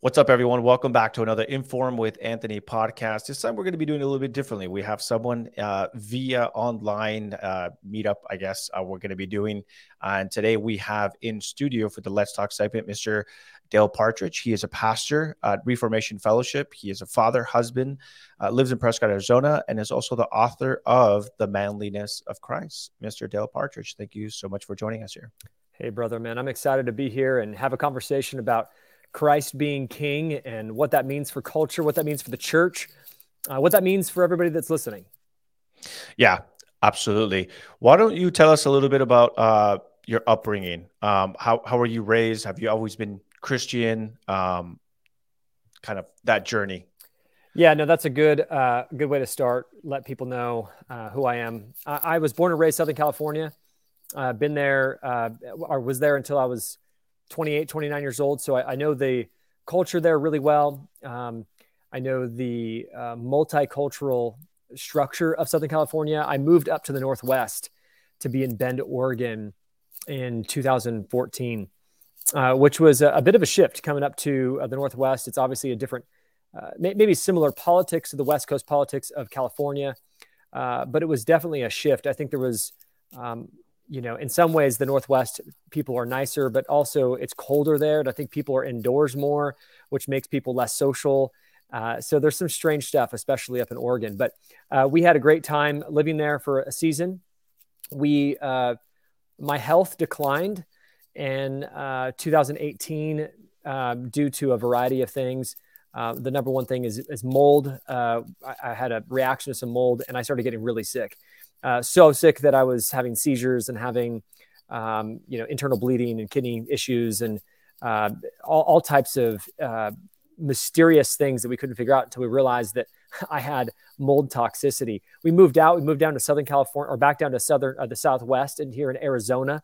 What's up, everyone? Welcome back to another Inform with Anthony podcast. This time we're going to be doing a little bit differently. We have someone uh, via online uh, meetup, I guess, uh, we're going to be doing. and today we have in studio for the Let's Talk segment, Mr. Dale Partridge. He is a pastor at Reformation Fellowship. He is a father, husband, uh, lives in Prescott, Arizona, and is also the author of The Manliness of Christ. Mr. Dale Partridge, thank you so much for joining us here. Hey, brother, man. I'm excited to be here and have a conversation about – Christ being king and what that means for culture, what that means for the church, uh, what that means for everybody that's listening. Yeah, absolutely. Why don't you tell us a little bit about uh, your upbringing? Um, how how were you raised? Have you always been Christian? Um, kind of that journey. Yeah, no, that's a good uh, good way to start. Let people know uh, who I am. I, I, was born and raised Southern California. I've uh, been there uh, or was there until I was 28, 29 years old. So I, I know the culture there really well. Um, I know the uh, multicultural structure of Southern California. I moved up to the Northwest to be in Bend, Oregon in 2014, uh, which was a, a, bit of a shift coming up to uh, the Northwest. It's obviously a different, uh, may, maybe similar politics to the West Coast politics of California, uh, but it was definitely a shift. I think there was um, you know, in some ways, the Northwest people are nicer, but also it's colder there. And I think people are indoors more, which makes people less social. Uh, so there's some strange stuff, especially up in Oregon. But uh, we had a great time living there for a season. We, uh, my health declined in uh, 2018 um, due to a variety of things. Uh, the number one thing is, is mold. Uh, I, I had a reaction to some mold, and I started getting really sick uh, so sick that I was having seizures and having, um, you know, internal bleeding and kidney issues and uh, all, all, types of uh, mysterious things that we couldn't figure out until we realized that I had mold toxicity. We moved out. We moved down to Southern California or back down to Southern, uh, the Southwest and here in Arizona.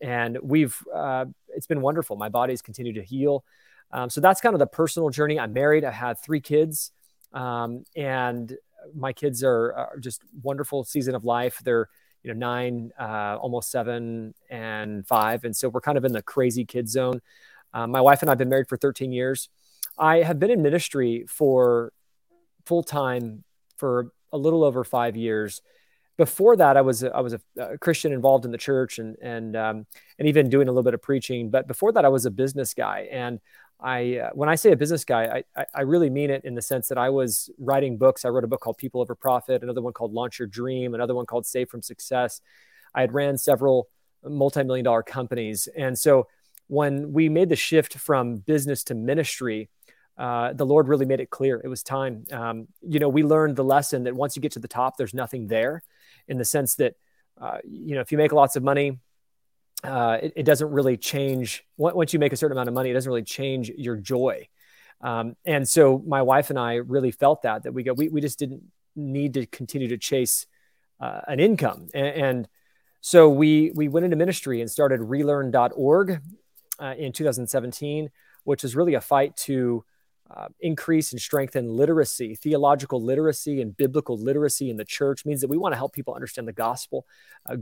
And we've, uh, it's been wonderful. My body's continued to heal. Um, so that's kind of the personal journey. I'm married. I had three kids. Um, and my kids are, are, just wonderful season of life. They're you know nine, uh, almost seven, and five, and so we're kind of in the crazy kid zone. Um, my wife and I've been married for 13 years. I have been in ministry for full time for a little over five years. Before that, I was a, I was a, a Christian involved in the church and and um, and even doing a little bit of preaching. But before that, I was a business guy, and I, uh, when I say a business guy, I, I, I, really mean it in the sense that I was writing books. I wrote a book called People Over Profit, another one called Launch Your Dream, another one called Save from Success. I had ran several multi-million dollar companies. And so when we made the shift from business to ministry, uh, the Lord really made it clear it was time. Um, you know, we learned the lesson that once you get to the top, there's nothing there in the sense that, uh, you know, if you make lots of money, uh, it, it, doesn't really change once you make a certain amount of money. It doesn't really change your joy. Um, and so my wife and I really felt that that we go we we just didn't need to continue to chase uh, an income. And, and, so we we went into ministry and started relearn.org uh, in 2017, which is really a fight to uh, increase and strengthen literacy, theological literacy, and biblical literacy in the church means that we want to help people understand the gospel,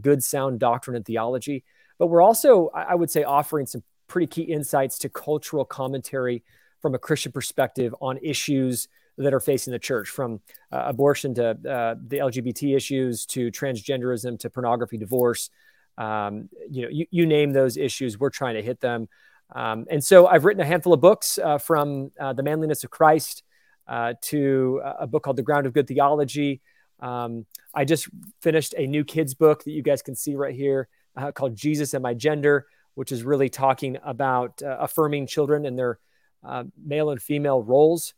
good, sound doctrine and theology. But we're also, I would say, offering some pretty key insights to cultural commentary from a Christian perspective on issues that are facing the church, from uh, abortion to uh, the LGBT issues to transgenderism to pornography, divorce. Um, you know, you, you, name those issues, we're trying to hit them. Um, and so I've written a handful of books uh, from uh, The Manliness of Christ uh, to a book called The Ground of Good Theology. Um, I just finished a new kids book that you guys can see right here uh, called Jesus and My Gender, which is really talking about uh, affirming children and their uh, male and female roles.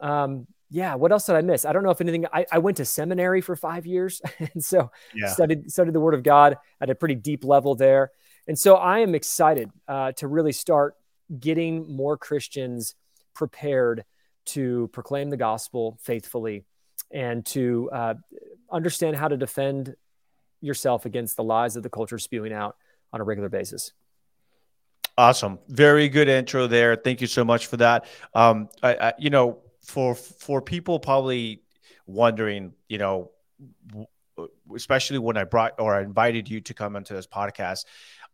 Um, yeah, what else did I miss? I don't know if anything. I, I went to seminary for five years, and so yeah. studied studied the Word of God at a pretty deep level there. And so I am excited uh, to really start getting more Christians prepared to proclaim the gospel faithfully and to uh, understand how to defend yourself against the lies of the culture spewing out on a regular basis. Awesome. Very good intro there. Thank you so much for that. Um, I, I, you know, for for people probably wondering, you know, especially when I brought or I invited you to come into this podcast,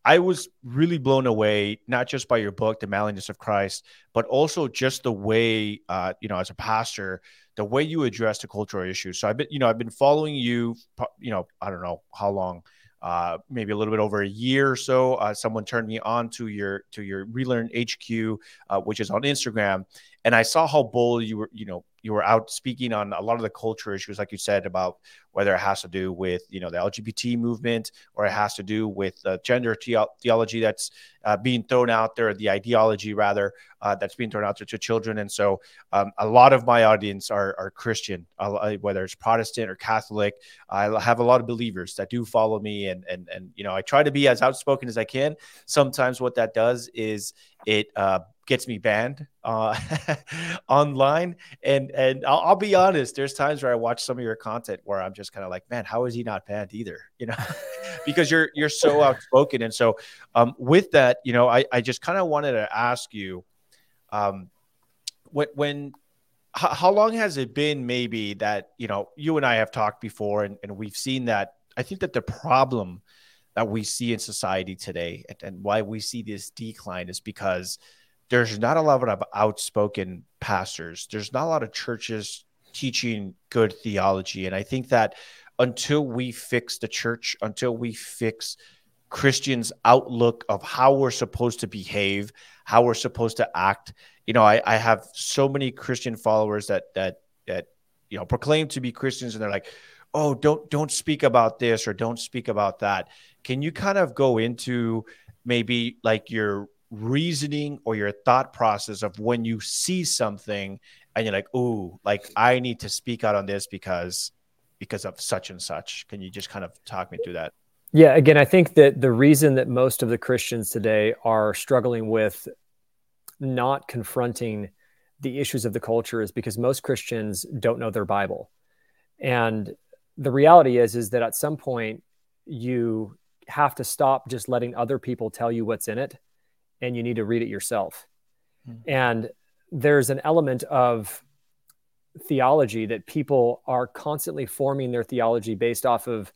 I was really blown away, not just by your book, The Manliness of Christ, but also just the way, uh, you know, as a pastor, the way you address the cultural issues. So I've been, you know, I've been following you, you know, I don't know how long, uh, maybe a little bit over a year or so. Uh, someone turned me on to your to your Relearn HQ, uh, which is on Instagram, and I saw how bold you were, you know, you were out speaking on a lot of the culture issues, like you said, about whether it has to do with you know the LGBT movement or it has to do with uh, gender the- theology that's uh, being thrown out there, the ideology rather uh, that's being thrown out there to children. And so, um, a lot of my audience are, are Christian, whether it's Protestant or Catholic. I have a lot of believers that do follow me, and and and you know I try to be as outspoken as I can. Sometimes what that does is it uh, gets me banned uh, online. And and I'll, I'll, be honest, there's times where I watch some of your content where I'm just kind of like, man, how is he not banned either? You know, because you're you're so outspoken. And so um, with that, you know, I I just kind of wanted to ask you, um, when when how, how long has it been maybe that you know you and I have talked before and, and we've seen that I think that the problem that we see in society today and, and why we see this decline is because there's not a lot of outspoken pastors. There's not a lot of churches teaching good theology. And I think that until we fix the church, until we fix Christians' outlook of how we're supposed to behave, how we're supposed to act, you know, I, I have so many Christian followers that that that you know proclaim to be Christians, and they're like, "Oh, don't don't speak about this or don't speak about that." Can you kind of go into maybe like your reasoning or your thought process of when you see something and you're like, "Oh, like I need to speak out on this because because of such and such." Can you just kind of talk me through that? Yeah, again, I think that the reason that most of the Christians today are struggling with not confronting the issues of the culture is because most Christians don't know their Bible. And the reality is is that at some point you have to stop just letting other people tell you what's in it and you need to read it yourself. Mm-hmm. And there's an element of theology that people are constantly forming their theology based off of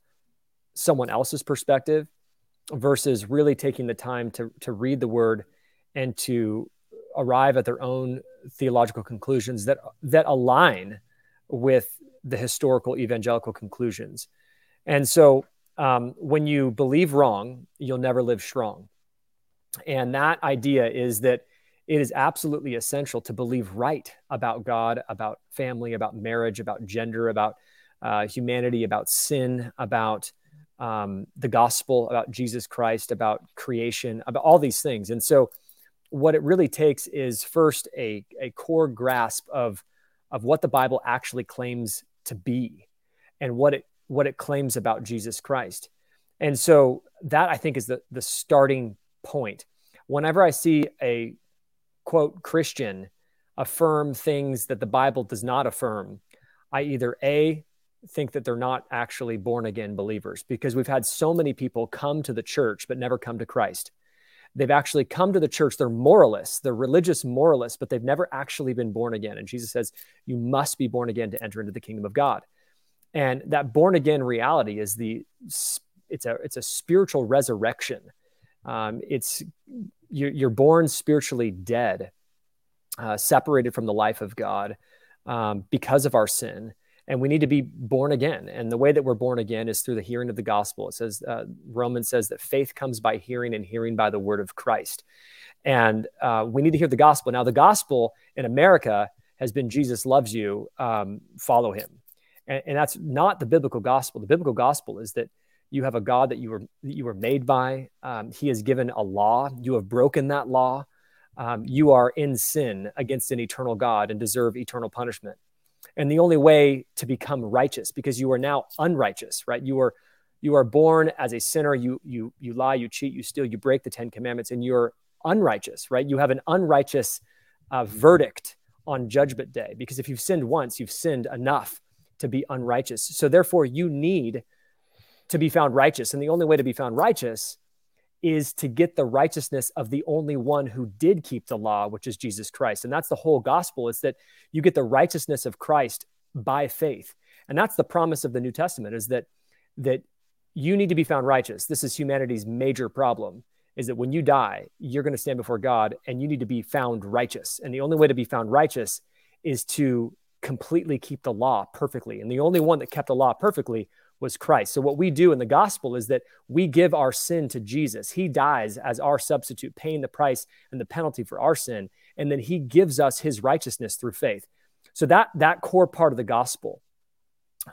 someone else's perspective versus really taking the time to, to read the word and to arrive at their own theological conclusions that that align with the historical evangelical conclusions. And so um, when you believe wrong, you'll never live strong. And that idea is that it is absolutely essential to believe right about God, about family, about marriage, about gender, about uh, humanity, about sin, about um, the gospel, about Jesus Christ, about creation, about all these things. And so, what it really takes is first a, a core grasp of, of what the Bible actually claims to be and what it, what it claims about Jesus Christ. And so, that I think is the, the starting point. Whenever I see a quote Christian affirm things that the Bible does not affirm, I either A, think that they're not actually born again believers because we've had so many people come to the church but never come to Christ. They've actually come to the church. They're moralists, they're religious moralists, but they've never actually been born again. And Jesus says, You must be born again to enter into the kingdom of God. And that born again reality is the it's a it's a spiritual resurrection um, it's you're, you're, born spiritually dead, uh, separated from the life of God um, because of our sin. And we need to be born again. And the way that we're born again is through the hearing of the gospel. It says, uh, Romans says that faith comes by hearing and hearing by the word of Christ. And uh, we need to hear the gospel. Now, the gospel in America has been Jesus loves you, um, follow him. And, and that's not the biblical gospel. The biblical gospel is that you have a God that you were that you were made by. Um, he has given a law. You have broken that law. Um, you are in sin against an eternal God and deserve eternal punishment. And the only way to become righteous, because you are now unrighteous, right? You are you are born as a sinner. You you you lie, you cheat, you steal, you break the Ten Commandments, and you're unrighteous, right? You have an unrighteous uh, verdict on Judgment Day because if you've sinned once, you've sinned enough to be unrighteous. So therefore, you need to be found righteous. And the only way to be found righteous is to get the righteousness of the only one who did keep the law, which is Jesus Christ. And that's the whole gospel is that you get the righteousness of Christ by faith. And that's the promise of the New Testament is that that you need to be found righteous. This is humanity's major problem is that when you die, you're going to stand before God and you need to be found righteous. And the only way to be found righteous is to completely keep the law perfectly. And the only one that kept the law perfectly was Christ. So what we do in the gospel is that we give our sin to Jesus. He dies as our substitute, paying the price and the penalty for our sin, and then he gives us his righteousness through faith. So that that core part of the gospel,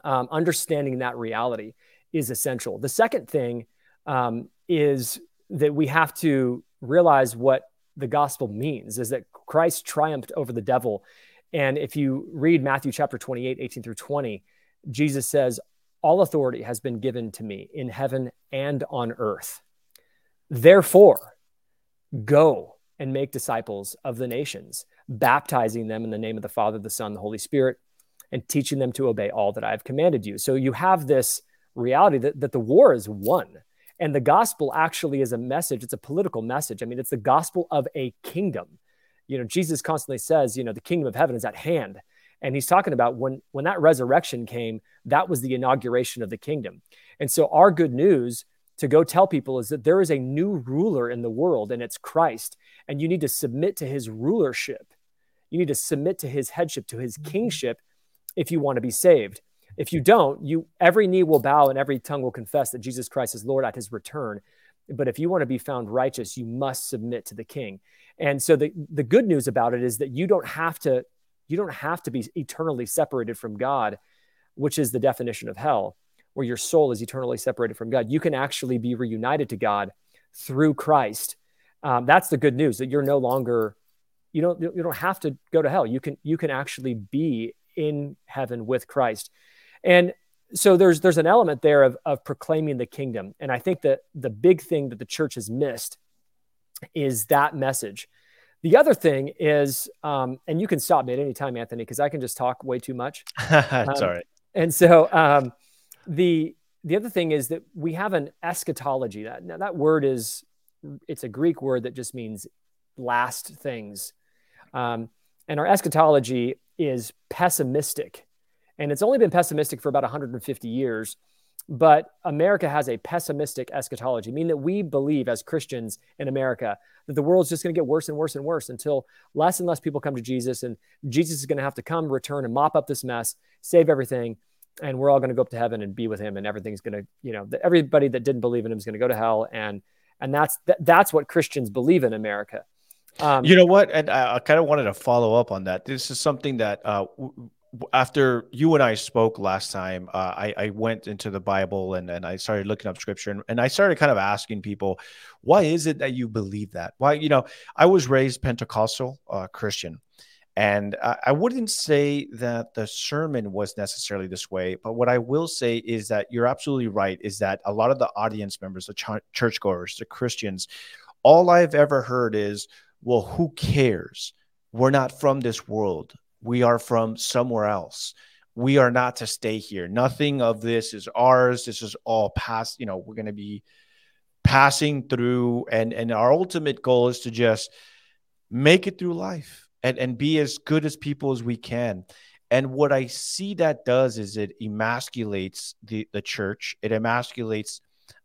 um, understanding that reality is essential. The second thing um, is that we have to realize what the gospel means is that Christ triumphed over the devil. And if you read Matthew chapter 28, 18 through 20, Jesus says, All authority has been given to me in heaven and on earth. Therefore, go and make disciples of the nations, baptizing them in the name of the Father, the Son, the Holy Spirit, and teaching them to obey all that I have commanded you. So you have this reality that, that the war is won and the gospel actually is a message, it's a political message. I mean, it's the gospel of a kingdom. You know, Jesus constantly says, you know, the kingdom of heaven is at hand. And he's talking about when when that resurrection came, that was the inauguration of the kingdom. And so our good news to go tell people is that there is a new ruler in the world and it's Christ and you need to submit to his rulership. You need to submit to his headship, to his mm-hmm. kingship if you want to be saved. If you don't, you every knee will bow and every tongue will confess that Jesus Christ is Lord at his return. But if you want to be found righteous, you must submit to the king. And so the, the good news about it is that you don't have to you don't have to be eternally separated from God, which is the definition of hell, where your soul is eternally separated from God. You can actually be reunited to God through Christ. Um, that's the good news that you're no longer you don't you don't have to go to hell. You can you can actually be in heaven with Christ. And so there's there's an element there of, of proclaiming the kingdom. And I think that the big thing that the church has missed is that message. The other thing is, um, and you can stop me at any time, Anthony, because I can just talk way too much. It's um, all right. And so um, the the other thing is that we have an eschatology. That now that word is it's a Greek word that just means last things, um, and our eschatology is pessimistic and it's only been pessimistic for about 150 years. But America has a pessimistic eschatology, meaning that we believe as Christians in America that the world's just going to get worse and worse and worse until less and less people come to Jesus. And Jesus is going to have to come, return, and mop up this mess, save everything. And we're all going to go up to heaven and be with him. And everything's going to, you know, everybody that didn't believe in him is going to go to hell. And and that's that's what Christians believe in America. Um, you know what? And I, I kind of wanted to follow up on that. This is something that uh, after you and I spoke last time, uh, I, I, went into the Bible and, and I started looking up scripture and, and, I started kind of asking people, why is it that you believe that? Why, you know, I was raised Pentecostal uh, Christian. And I, I wouldn't say that the sermon was necessarily this way, but what I will say is that you're absolutely right, is that a lot of the audience members, the ch- churchgoers, the Christians, all I've ever heard is, well, who cares? We're not from this world we are from somewhere else. We are not to stay here. Nothing of this is ours. This is all past. You know, we're going to be passing through, and and our ultimate goal is to just make it through life and and be as good as people as we can. And what I see that does is it emasculates the the church. It emasculates,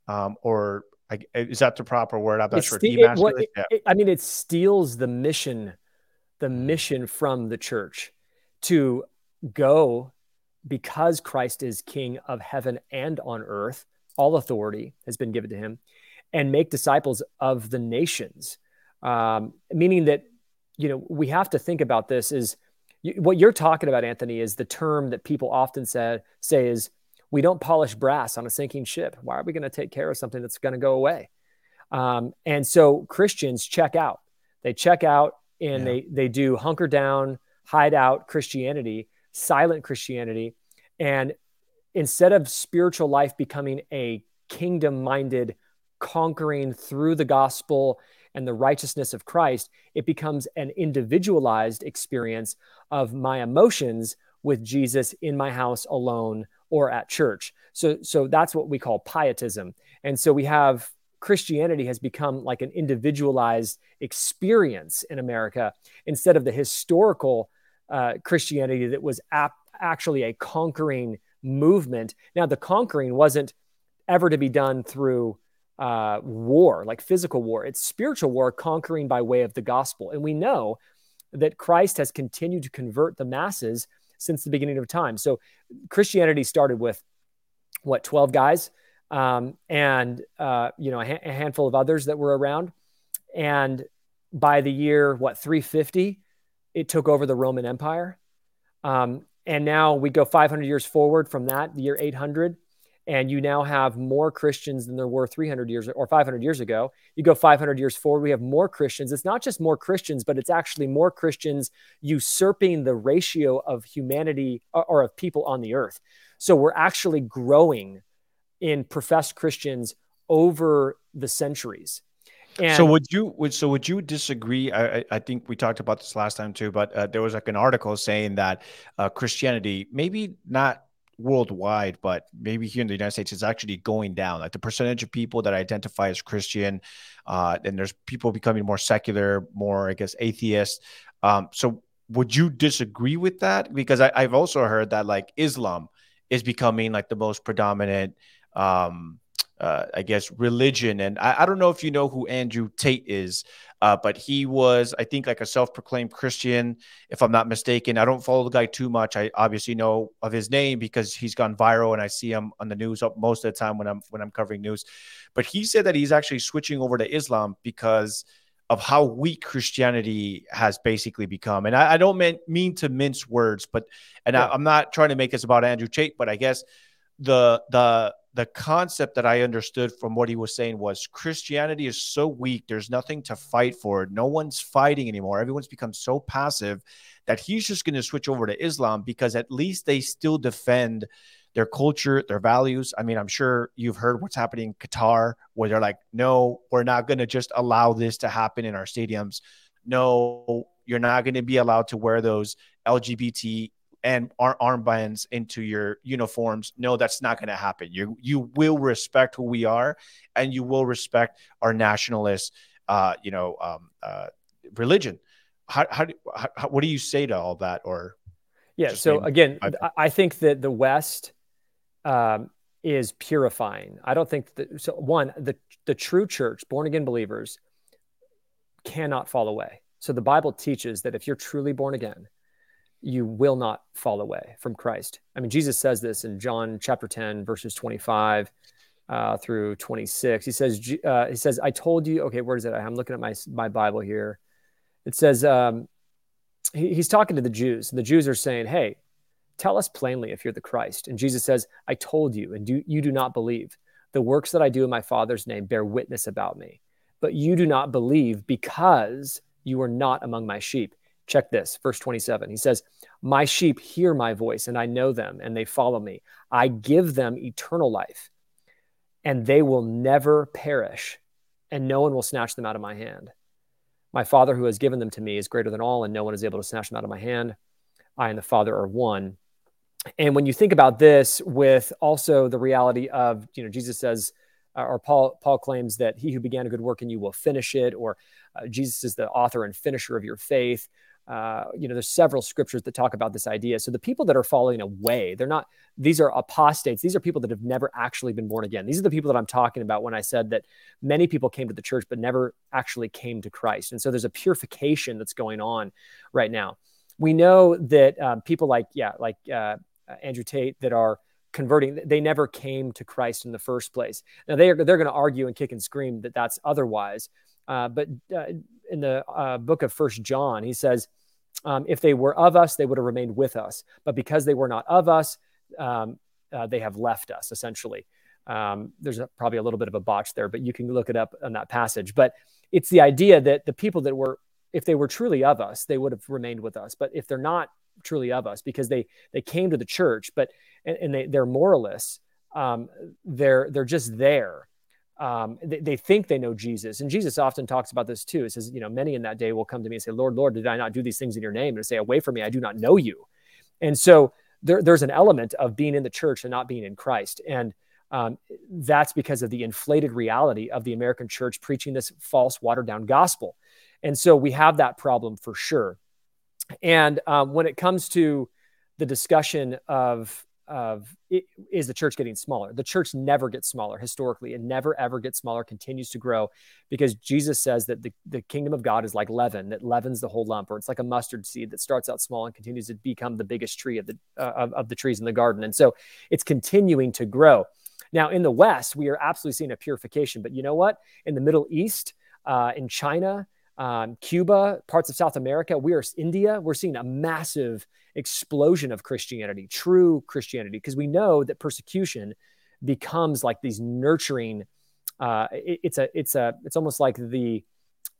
um, or I, is that the proper word? I'm not it's sure. The, it, what, it, it, I mean, it steals the mission the mission from the church to go because Christ is king of heaven and on earth, all authority has been given to him, and make disciples of the nations. Um, meaning that, you know, we have to think about this is what you're talking about, Anthony, is the term that people often say, say is, we don't polish brass on a sinking ship. Why are we going to take care of something that's going to go away? Um, and so Christians check out. They check out and yeah. they they do hunker down, hide out Christianity, silent Christianity, and instead of spiritual life becoming a kingdom minded conquering through the gospel and the righteousness of Christ, it becomes an individualized experience of my emotions with Jesus in my house alone or at church. So so that's what we call pietism. And so we have Christianity has become like an individualized experience in America instead of the historical uh, Christianity that was ap- actually a conquering movement. Now, the conquering wasn't ever to be done through uh, war, like physical war. It's spiritual war, conquering by way of the gospel. And we know that Christ has continued to convert the masses since the beginning of time. So Christianity started with what 12 guys um, and uh, you know a, ha- a, handful of others that were around. And by the year what 350 it took over the roman empire. Um, and now we go 500 years forward from that the year 800 and you now have more christians than there were 300 years or 500 years ago. You go 500 years forward we have more christians. It's not just more christians but it's actually more christians usurping the ratio of humanity or, or of people on the earth. So we're actually growing in professed christians over the centuries and so would you would so would you disagree? I, I think we talked about this last time too, but uh, there was like an article saying that uh, Christianity, maybe not worldwide, but maybe here in the United States, is actually going down. Like the percentage of people that identify as Christian, uh, and there's people becoming more secular, more I guess atheist. Um, so would you disagree with that? Because I, I've also heard that like Islam is becoming like the most predominant. Um, uh, I guess, religion. And I, I, don't know if you know who Andrew Tate is, uh, but he was, I think, like a self proclaimed Christian, if I'm not mistaken. I don't follow the guy too much. I obviously know of his name because he's gone viral and I see him on the news most of the time when I'm when I'm covering news. But he said that he's actually switching over to Islam because of how weak Christianity has basically become. And I, I don't mean, mean to mince words, but and yeah. I, I'm not trying to make this about Andrew Tate, but I guess the the the concept that I understood from what he was saying was Christianity is so weak. There's nothing to fight for. No one's fighting anymore. Everyone's become so passive that he's just going to switch over to Islam because at least they still defend their culture, their values. I mean, I'm sure you've heard what's happening in Qatar, where they're like, no, we're not going to just allow this to happen in our stadiums. No, you're not going to be allowed to wear those LGBT and our armbands into your uniforms. No, that's not going to happen. You you will respect who we are, and you will respect our nationalist, uh, you know, um, uh, religion. How, how, do, how, what do you say to all that? Or yeah, so again, I, I think that the West um, is purifying. I don't think that. So one, the the true church, born again believers, cannot fall away. So the Bible teaches that if you're truly born again you will not fall away from Christ. I mean, Jesus says this in John chapter 10, verses 25 uh, through 26. He says, uh, he says, I told you, okay, where is it? I'm looking at my, my Bible here. It says, um, he, he's talking to the Jews, and the Jews are saying, Hey, tell us plainly if you're the Christ. And Jesus says, I told you, and do, you do not believe. The works that I do in my Father's name bear witness about me, but you do not believe because you are not among my sheep. Check this, verse 27. He says, My sheep hear my voice, and I know them, and they follow me. I give them eternal life, and they will never perish, and no one will snatch them out of my hand. My Father who has given them to me is greater than all, and no one is able to snatch them out of my hand. I and the Father are one. And when you think about this with also the reality of, you know, Jesus says, or Paul, Paul claims that he who began a good work in you will finish it, or uh, Jesus is the author and finisher of your faith uh, you know, there's several scriptures that talk about this idea. So the people that are falling away, they're not, these are apostates. These are people that have never actually been born again. These are the people that I'm talking about when I said that many people came to the church, but never actually came to Christ. And so there's a purification that's going on right now. We know that um, people like, yeah, like uh, Andrew Tate that are converting, they never came to Christ in the first place. Now they are, they're going to argue and kick and scream that that's otherwise. Uh, but uh, in the uh, book of First John, he says, um, if they were of us, they would have remained with us. But because they were not of us, um, uh, they have left us, essentially. Um, there's a, probably a little bit of a botch there, but you can look it up on that passage. But it's the idea that the people that were, if they were truly of us, they would have remained with us. But if they're not truly of us, because they they came to the church, but and, and they they're moralists, um, they're they're just there um, they, they, think they know Jesus. And Jesus often talks about this too. It says, you know, many in that day will come to me and say, Lord, Lord, did I not do these things in your name? And say, away from me, I do not know you. And so there, there's an element of being in the church and not being in Christ. And um, that's because of the inflated reality of the American church preaching this false, watered down gospel. And so we have that problem for sure. And um, when it comes to the discussion of of is the church getting smaller? The church never gets smaller historically. It never ever gets smaller, continues to grow because Jesus says that the, the kingdom of God is like leaven that leavens the whole lump, or it's like a mustard seed that starts out small and continues to become the biggest tree of the uh, of, of the trees in the garden. And so it's continuing to grow. Now in the West, we are absolutely seeing a purification, but you know what? In the Middle East, uh, in China, um, Cuba, parts of South America, we are India, we're seeing a massive explosion of Christianity, true Christianity, because we know that persecution becomes like these nurturing. Uh, it, it's a, it's a, it's almost like the,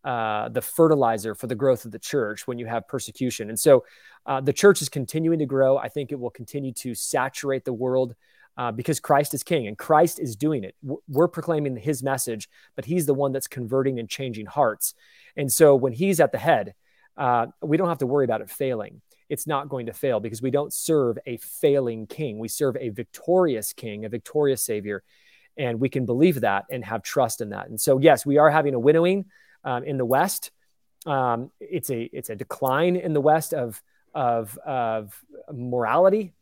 uh, the fertilizer for the growth of the church when you have persecution. And so uh, the church is continuing to grow. I think it will continue to saturate the world uh, because Christ is king and Christ is doing it. We're proclaiming his message, but he's the one that's converting and changing hearts. And so when he's at the head, uh, we don't have to worry about it failing. It's not going to fail because we don't serve a failing king. We serve a victorious king, a victorious savior. And we can believe that and have trust in that. And so, yes, we are having a winnowing um, in the West. Um, it's a it's a decline in the West of of of morality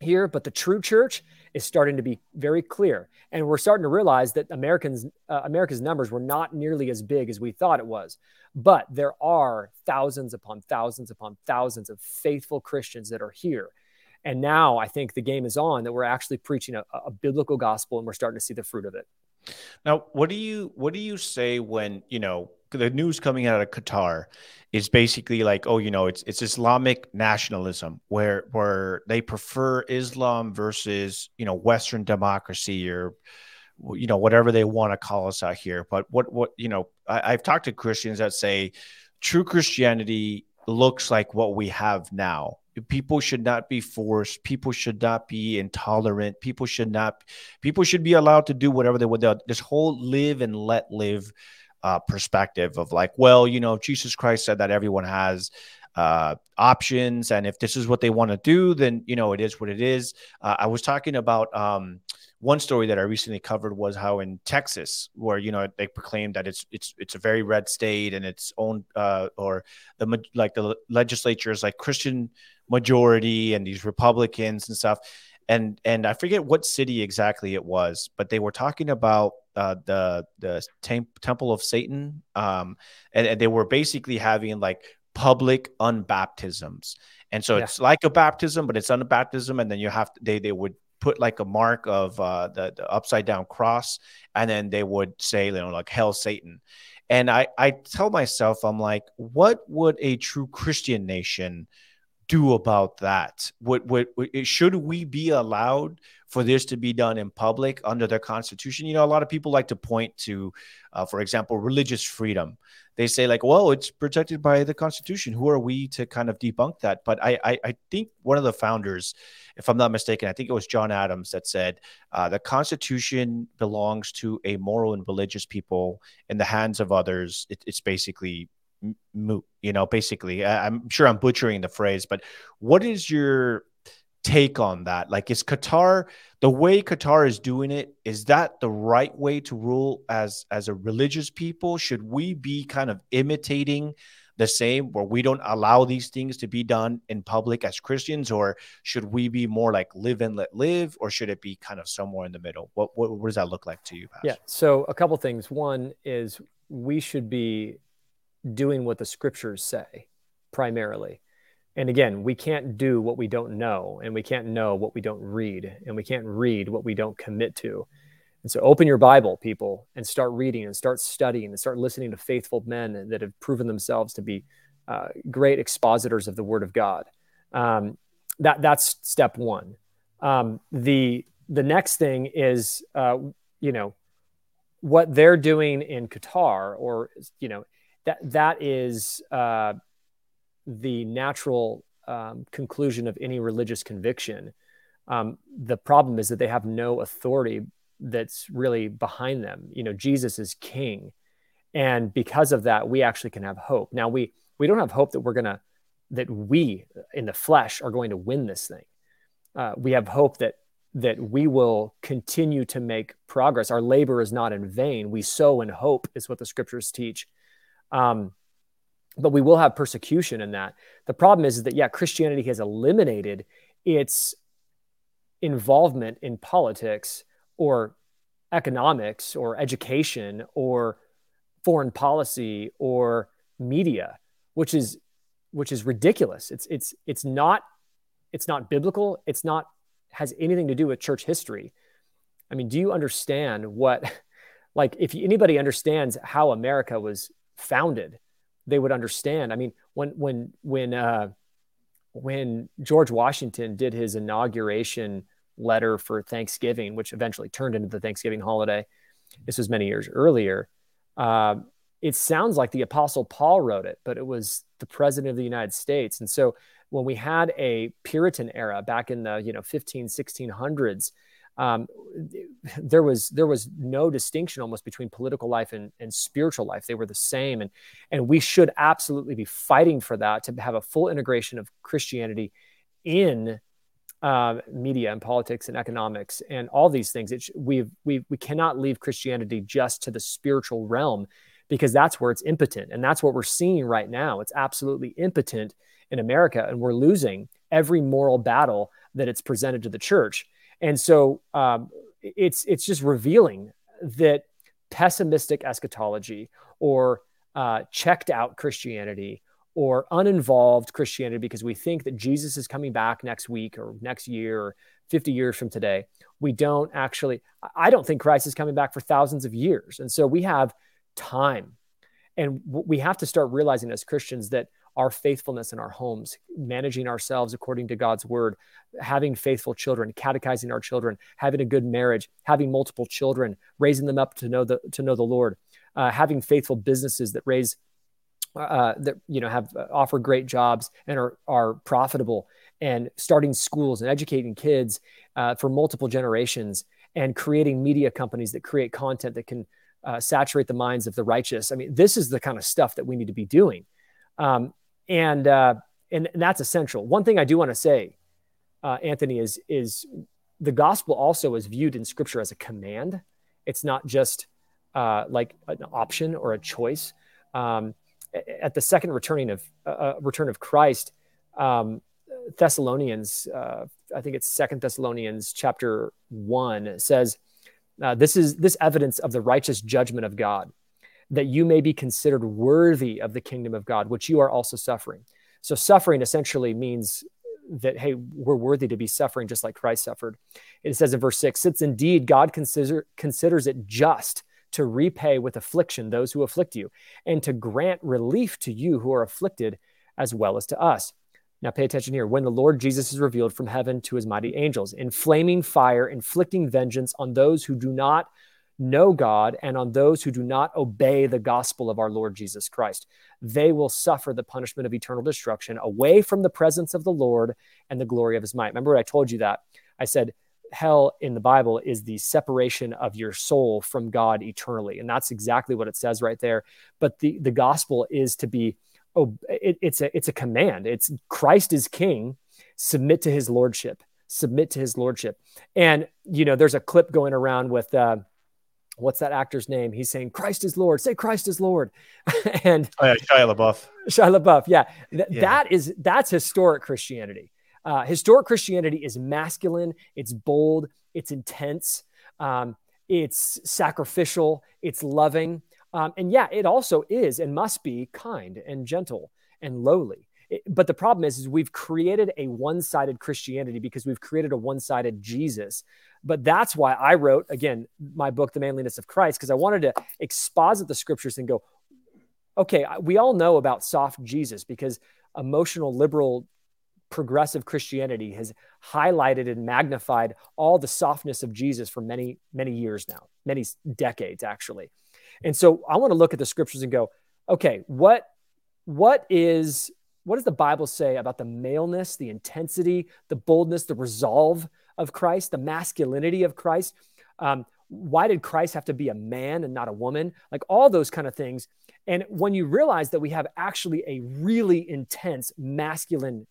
here, but the true church is starting to be very clear, and we're starting to realize that Americans uh, America's numbers were not nearly as big as we thought it was. But there are thousands upon thousands upon thousands of faithful Christians that are here. And now I think the game is on that we're actually preaching a, a biblical gospel and we're starting to see the fruit of it. Now, what do you what do you say when you know the news coming out of Qatar is basically like, oh, you know, it's it's Islamic nationalism where where they prefer Islam versus you know Western democracy or you know whatever they want to call us out here. But what what you know, I, I've talked to Christians that say true Christianity looks like what we have now. People should not be forced. People should not be intolerant. People should not people should be allowed to do whatever they would this whole live and let live uh, perspective of like, well, you know, Jesus Christ said that everyone has uh, options, and if this is what they want to do, then you know it is what it is. Uh, I was talking about um, one story that I recently covered was how in Texas, where you know they proclaimed that it's it's it's a very red state and its own uh, or the like the legislature is like Christian majority and these Republicans and stuff and and I forget what city exactly it was, but they were talking about uh, the the temple of Satan, um, and, and, they were basically having like public unbaptisms, and so yeah. it's like a baptism, but it's unbaptism, and then you have to, they they would put like a mark of uh, the, the upside down cross, and then they would say you know like hell Satan, and I I tell myself I'm like, what would a true Christian nation do about that? What, what, what, should we be allowed for this to be done in public under their constitution? You know, a lot of people like to point to, uh, for example, religious freedom. They say like, well, it's protected by the Constitution. Who are we to kind of debunk that? But I, I, I think one of the founders, if I'm not mistaken, I think it was John Adams that said uh, the Constitution belongs to a moral and religious people in the hands of others. It, it's basically moot you know basically i'm sure i'm butchering the phrase but what is your take on that? Like is qatar the way qatar is doing it is that the right way to rule as as a religious people? Should we be kind of imitating the same where we don't allow these things to be done in public as christians? Or should we be more like live and let live or should it be kind of somewhere in the middle? What what, what does that look like to you Pastor? yeah so a couple things. One is we should be doing what the scriptures say primarily. And again, we can't do what we don't know, and we can't know what we don't read, and we can't read what we don't commit to. And so open your Bible, people, and start reading and start studying and start listening to faithful men that have proven themselves to be uh, great expositors of the Word of God. Um, that that's step one. Um, the the next thing is, uh, you know, what they're doing in Qatar, or you know, that that is uh, the natural um, conclusion of any religious conviction. Um, the problem is that they have no authority that's really behind them. You know, Jesus is king, and because of that, we actually can have hope. Now we we don't have hope that we're gonna that we in the flesh are going to win this thing. Uh, we have hope that that we will continue to make progress. Our labor is not in vain. We sow in hope, is what the scriptures teach. Um, but we will have persecution in that. The problem is, is that, yeah, Christianity has eliminated its involvement in politics or economics or education or foreign policy or media, which is which is ridiculous. It's it's it's not it's not biblical. It's not has anything to do with church history. I mean, do you understand what like if anybody understands how America was founded, they would understand. I mean, when when when uh when George Washington did his inauguration letter for Thanksgiving, which eventually turned into the Thanksgiving holiday, this was many years earlier. Uh, it sounds like the Apostle Paul wrote it, but it was the President of the United States. And so when we had a Puritan era back in the you know 15, 1600s, um, there was there was no distinction almost between political life and, and spiritual life. They were the same, and and we should absolutely be fighting for that to have a full integration of Christianity in uh, media and politics and economics and all these things. It, we we we cannot leave Christianity just to the spiritual realm because that's where it's impotent, and that's what we're seeing right now. It's absolutely impotent in America, and we're losing every moral battle that it's presented to the church. And so um, it's it's just revealing that pessimistic eschatology or uh, checked out Christianity or uninvolved Christianity because we think that Jesus is coming back next week or next year or 50 years from today. We don't actually, I don't think Christ is coming back for thousands of years. And so we have time. And we have to start realizing as Christians that our faithfulness in our homes, managing ourselves according to God's word, having faithful children, catechizing our children, having a good marriage, having multiple children, raising them up to know the to know the Lord, uh, having faithful businesses that raise uh, that you know have uh, offer great jobs and are are profitable, and starting schools and educating kids uh, for multiple generations, and creating media companies that create content that can uh, saturate the minds of the righteous. I mean, this is the kind of stuff that we need to be doing. Um, and uh, and that's essential. One thing I do want to say, uh, Anthony, is is the gospel also is viewed in Scripture as a command. It's not just uh, like an option or a choice. Um, at the second returning of uh, uh, return of Christ, um, Thessalonians, uh, I think it's Second Thessalonians chapter one says, uh, "This is this evidence of the righteous judgment of God." That you may be considered worthy of the kingdom of God, which you are also suffering. So, suffering essentially means that, hey, we're worthy to be suffering just like Christ suffered. It says in verse six, since indeed God consider, considers it just to repay with affliction those who afflict you, and to grant relief to you who are afflicted as well as to us. Now, pay attention here. When the Lord Jesus is revealed from heaven to his mighty angels, in flaming fire, inflicting vengeance on those who do not know God and on those who do not obey the gospel of our Lord Jesus Christ. They will suffer the punishment of eternal destruction away from the presence of the Lord and the glory of his might. Remember, I told you that. I said, hell in the Bible is the separation of your soul from God eternally. And that's exactly what it says right there. But the, the gospel is to be, oh, it, it's a, it's a command. It's Christ is king, submit to his lordship, submit to his lordship. And, you know, there's a clip going around with, uh, what's that actor's name? He's saying Christ is Lord. Say Christ is Lord. and oh, yeah, Shia LaBeouf. Shia LaBeouf. Yeah. Th- yeah. That is that's historic Christianity. Uh, historic Christianity is masculine. It's bold. It's intense. Um, it's sacrificial. It's loving. Um, and yeah, it also is and must be kind and gentle and lowly. But the problem is, is we've created a one-sided Christianity because we've created a one-sided Jesus but that's why I wrote, again, my book, The Manliness of Christ, because I wanted to exposit the scriptures and go, okay, we all know about soft Jesus because emotional, liberal, progressive Christianity has highlighted and magnified all the softness of Jesus for many, many years now, many decades, actually. And so I want to look at the scriptures and go, okay, what, what is what does the Bible say about the maleness, the intensity, the boldness, the resolve of Christ, the masculinity of Christ. Um, why did Christ have to be a man and not a woman? Like all those kind of things. And when you realize that we have actually a really intense masculine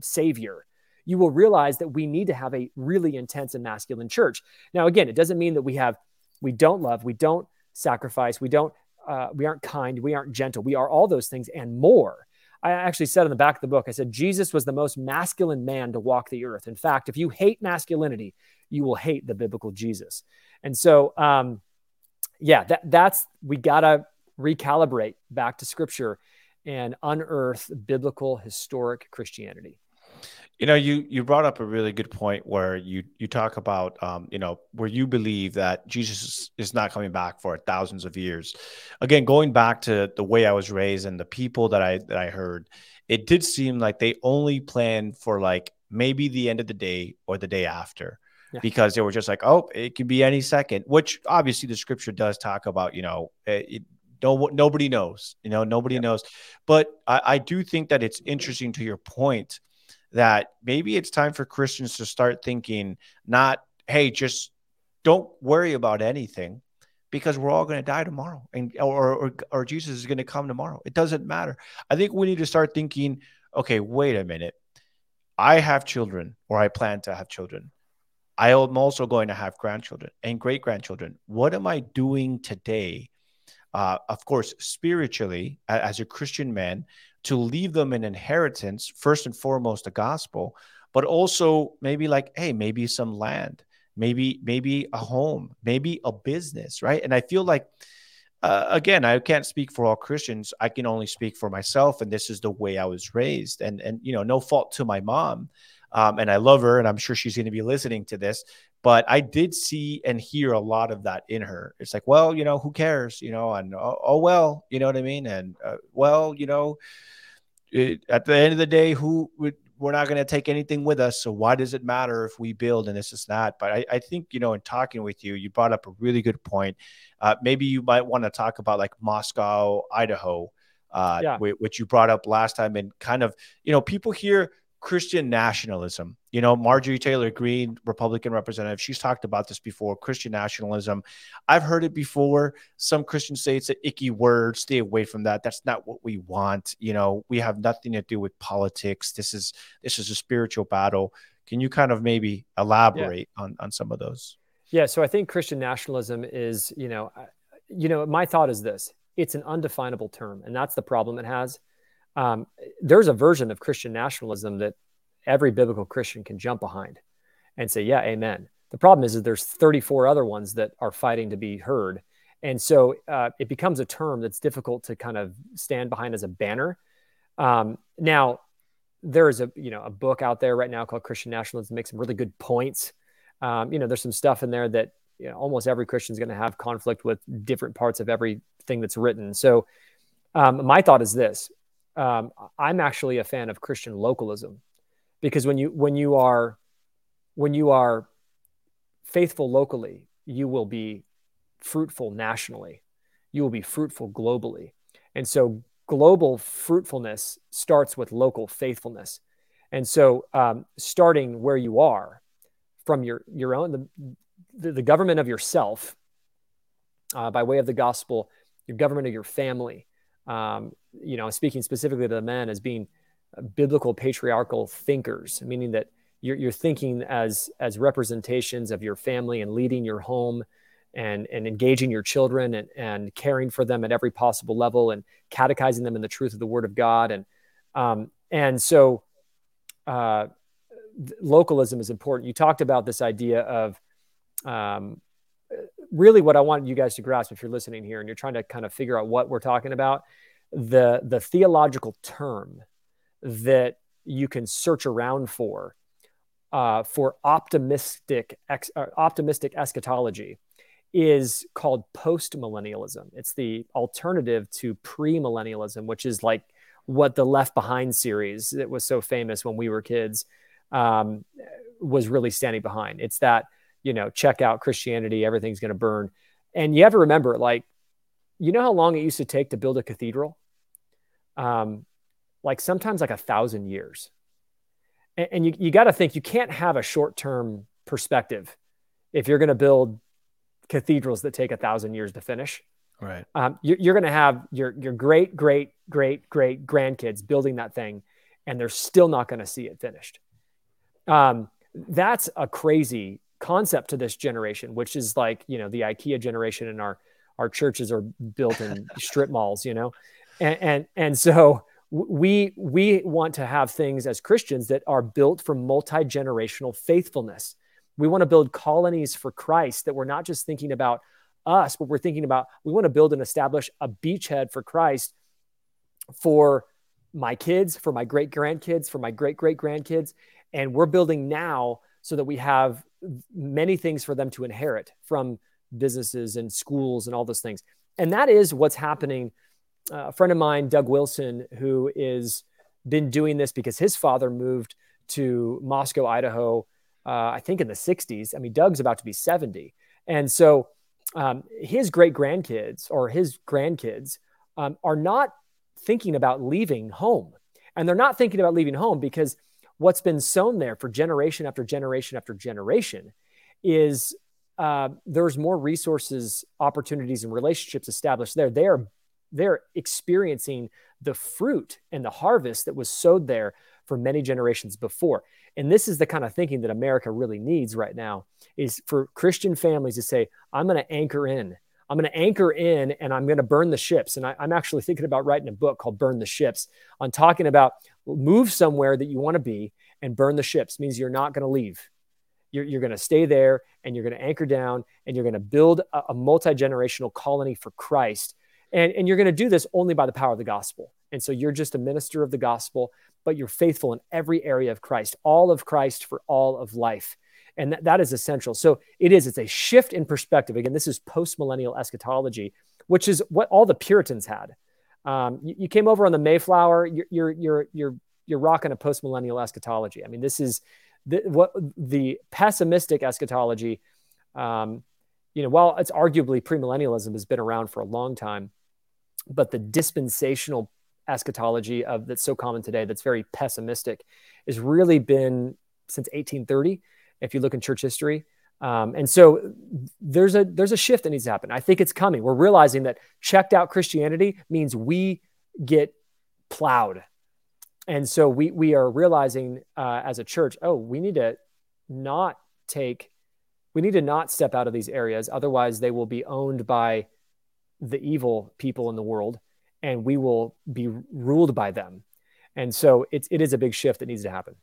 savior, you will realize that we need to have a really intense and masculine church. Now, again, it doesn't mean that we have, we don't love, we don't sacrifice, we don't, uh, we aren't kind, we aren't gentle, we are all those things and more. I actually said in the back of the book, I said, Jesus was the most masculine man to walk the earth. In fact, if you hate masculinity, you will hate the biblical Jesus. And so, um, yeah, that, that's, we got to recalibrate back to scripture and unearth biblical historic Christianity. You know, you you brought up a really good point where you you talk about um, you know where you believe that Jesus is not coming back for thousands of years. Again, going back to the way I was raised and the people that I that I heard, it did seem like they only planned for like maybe the end of the day or the day after. Yeah. Because they were just like, oh, it could be any second, which obviously the scripture does talk about. You know, it, no, nobody knows. You know, nobody yeah. knows. But I, I do think that it's interesting to your point that maybe it's time for Christians to start thinking not, hey, just don't worry about anything because we're all going to die tomorrow and or, or, or Jesus is going to come tomorrow. It doesn't matter. I think we need to start thinking, okay, wait a minute. I have children or I plan to have children. I am also going to have grandchildren and great grandchildren. What am I doing today? Uh, of course, spiritually, as a Christian man, to leave them an inheritance, first and foremost, the gospel, but also maybe like, hey, maybe some land, maybe, maybe a home, maybe a business, right? And I feel like, uh, again, I can't speak for all Christians. I can only speak for myself, and this is the way I was raised. And and you know, no fault to my mom, um, and I love her, and I'm sure she's going to be listening to this. But I did see and hear a lot of that in her. It's like, well, you know, who cares, you know, and oh, oh well, you know what I mean, and uh, well, you know, it, at the end of the day, who would we're not going to take anything with us. So why does it matter if we build and this is not? But I, I think, you know, in talking with you, you brought up a really good point. Uh, maybe you might want to talk about like Moscow, Idaho, uh, yeah. which you brought up last time. And kind of, you know, people here Christian nationalism. You know, Marjorie Taylor Greene, Republican representative, she's talked about this before. Christian nationalism. I've heard it before. Some Christians say it's an icky word. Stay away from that. That's not what we want. You know, we have nothing to do with politics. This is this is a spiritual battle. Can you kind of maybe elaborate yeah. on on some of those? Yeah. So I think Christian nationalism is, you know, you know, my thought is this: it's an undefinable term, and that's the problem it has um, there's a version of Christian nationalism that every biblical Christian can jump behind and say, yeah, amen. The problem is that there's 34 other ones that are fighting to be heard. And so uh, it becomes a term that's difficult to kind of stand behind as a banner. Um, now, there is a you know a book out there right now called Christian Nationalism that makes some really good points. Um, you know, there's some stuff in there that you know, almost every Christian is going to have conflict with different parts of everything that's written. So, um, my thought is this: um, I'm actually a fan of Christian localism because when you when you are when you are faithful locally, you will be fruitful nationally. You will be fruitful globally. And so global fruitfulness starts with local faithfulness. And so um, starting where you are from your, your own, the, the, government of yourself uh, by way of the gospel, your government of your family, um, you know, speaking specifically to the men as being biblical patriarchal thinkers, meaning that you're, you're thinking as as representations of your family and leading your home and and engaging your children and, and caring for them at every possible level and catechizing them in the truth of the word of God and um, and so uh, localism is important. You talked about this idea of um, really what I want you guys to grasp if you're listening here and you're trying to kind of figure out what we're talking about, the the theological term that you can search around for uh, for optimistic ex, uh, optimistic eschatology is called postmillennialism. It's the alternative to premillennialism, which is like what the Left Behind series that was so famous when we were kids um, was really standing behind. It's that you know, check out Christianity, everything's going to burn. And you have to remember, like, you know how long it used to take to build a cathedral? Um, like sometimes like a thousand years. And, and you, you got to think you can't have a short term perspective if you're going to build cathedrals that take a thousand years to finish. Right. Um, you're, you're going to have your, your great, great, great, great grandkids building that thing, and they're still not going to see it finished. Um, that's a crazy concept to this generation, which is like, you know, the IKEA generation and our, our churches are built in strip malls, you know? And, and, and so we we want to have things as Christians that are built for multi-generational faithfulness. We want to build colonies for Christ that we're not just thinking about us, but we're thinking about we want to build and establish a beachhead for Christ for my kids, for my great grandkids, for my great great grandkids. And we're building now so that we have many things for them to inherit from businesses and schools and all those things. And that is what's happening. Uh, a friend of mine, Doug Wilson, who is been doing this because his father moved to Moscow, Idaho, uh, I think in the 60s. I mean, Doug's about to be 70. And so um, his great grandkids or his grandkids um, are not thinking about leaving home. And they're not thinking about leaving home because what's been sown there for generation after generation after generation is uh, there's more resources, opportunities, and relationships established there. They are they're experiencing the fruit and the harvest that was sowed there for many generations before. And this is the kind of thinking that America really needs right now is for Christian families to say, I'm going to anchor in. I'm going to anchor in and I'm going to burn the ships. And I, am actually thinking about writing a book called Burn the Ships on talking about move somewhere that you want to be and burn the ships means you're not going to leave. You're, you're going to stay there and you're going to anchor down and you're going to build a, a multi generational colony for Christ. And, and you're going to do this only by the power of the gospel. And so you're just a minister of the gospel, but you're faithful in every area of Christ, all of Christ for all of life and that, that is essential. So it is it's a shift in perspective. Again this is post-millennial eschatology which is what all the puritans had. Um, you, you, came over on the mayflower you're you're you're you're, you're rocking a post-millennial eschatology. I mean this is the, what the pessimistic eschatology um, you know while it's arguably premillennialism has been around for a long time but the dispensational eschatology of that's so common today that's very pessimistic has really been since 1830 if you look in church history. Um, and so there's a there's a shift that needs to happen. I think it's coming. We're realizing that checked out Christianity means we get plowed, and so we we are realizing uh, as a church, oh, we need to not take, we need to not step out of these areas. Otherwise, they will be owned by the evil people in the world, and we will be ruled by them. And so it's it is a big shift that needs to happen.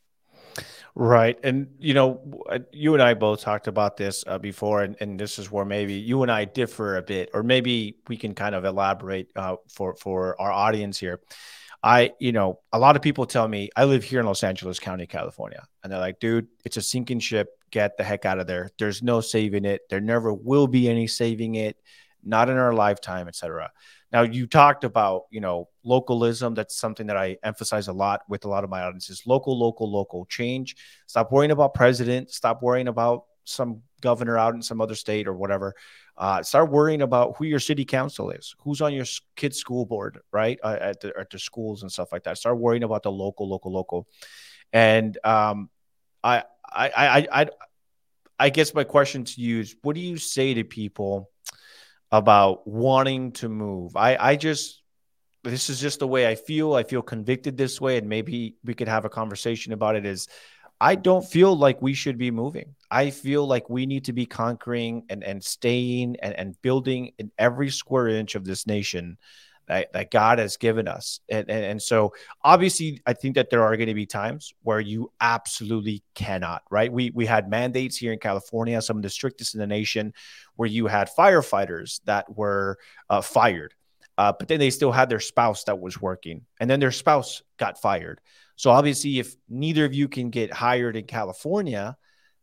Right. And, you know, uh, you and I both talked about this uh, before, and, and this is where maybe you and I differ a bit, or maybe we can kind of elaborate uh, for, for our audience here. I, you know, a lot of people tell me I live here in Los Angeles County, California, and they're like, dude, it's a sinking ship. Get the heck out of there. There's no saving it. There never will be any saving it, not in our lifetime, etc. Now, you talked about, you know, localism. That's something that I emphasize a lot with a lot of my audiences. Local, local, local change. Stop worrying about president. Stop worrying about some governor out in some other state or whatever. Uh, start worrying about who your city council is, who's on your kid's school board, right? Uh, at, the, at the schools and stuff like that. Start worrying about the local, local, local. And um, I, I, I, I, I guess my question to you is, what do you say to people? About wanting to move. I, I just, this is just the way I feel. I feel convicted this way, and maybe we could have a conversation about it. Is I don't feel like we should be moving. I feel like we need to be conquering and, and staying and, and building in every square inch of this nation that, that God has given us. And, and, and so obviously I think that there are going to be times where you absolutely cannot, right? We, we had mandates here in California, some of the strictest in the nation, where you had firefighters that were uh, fired. Uh, but then they still had their spouse that was working, and then their spouse got fired. So obviously, if neither of you can get hired in California,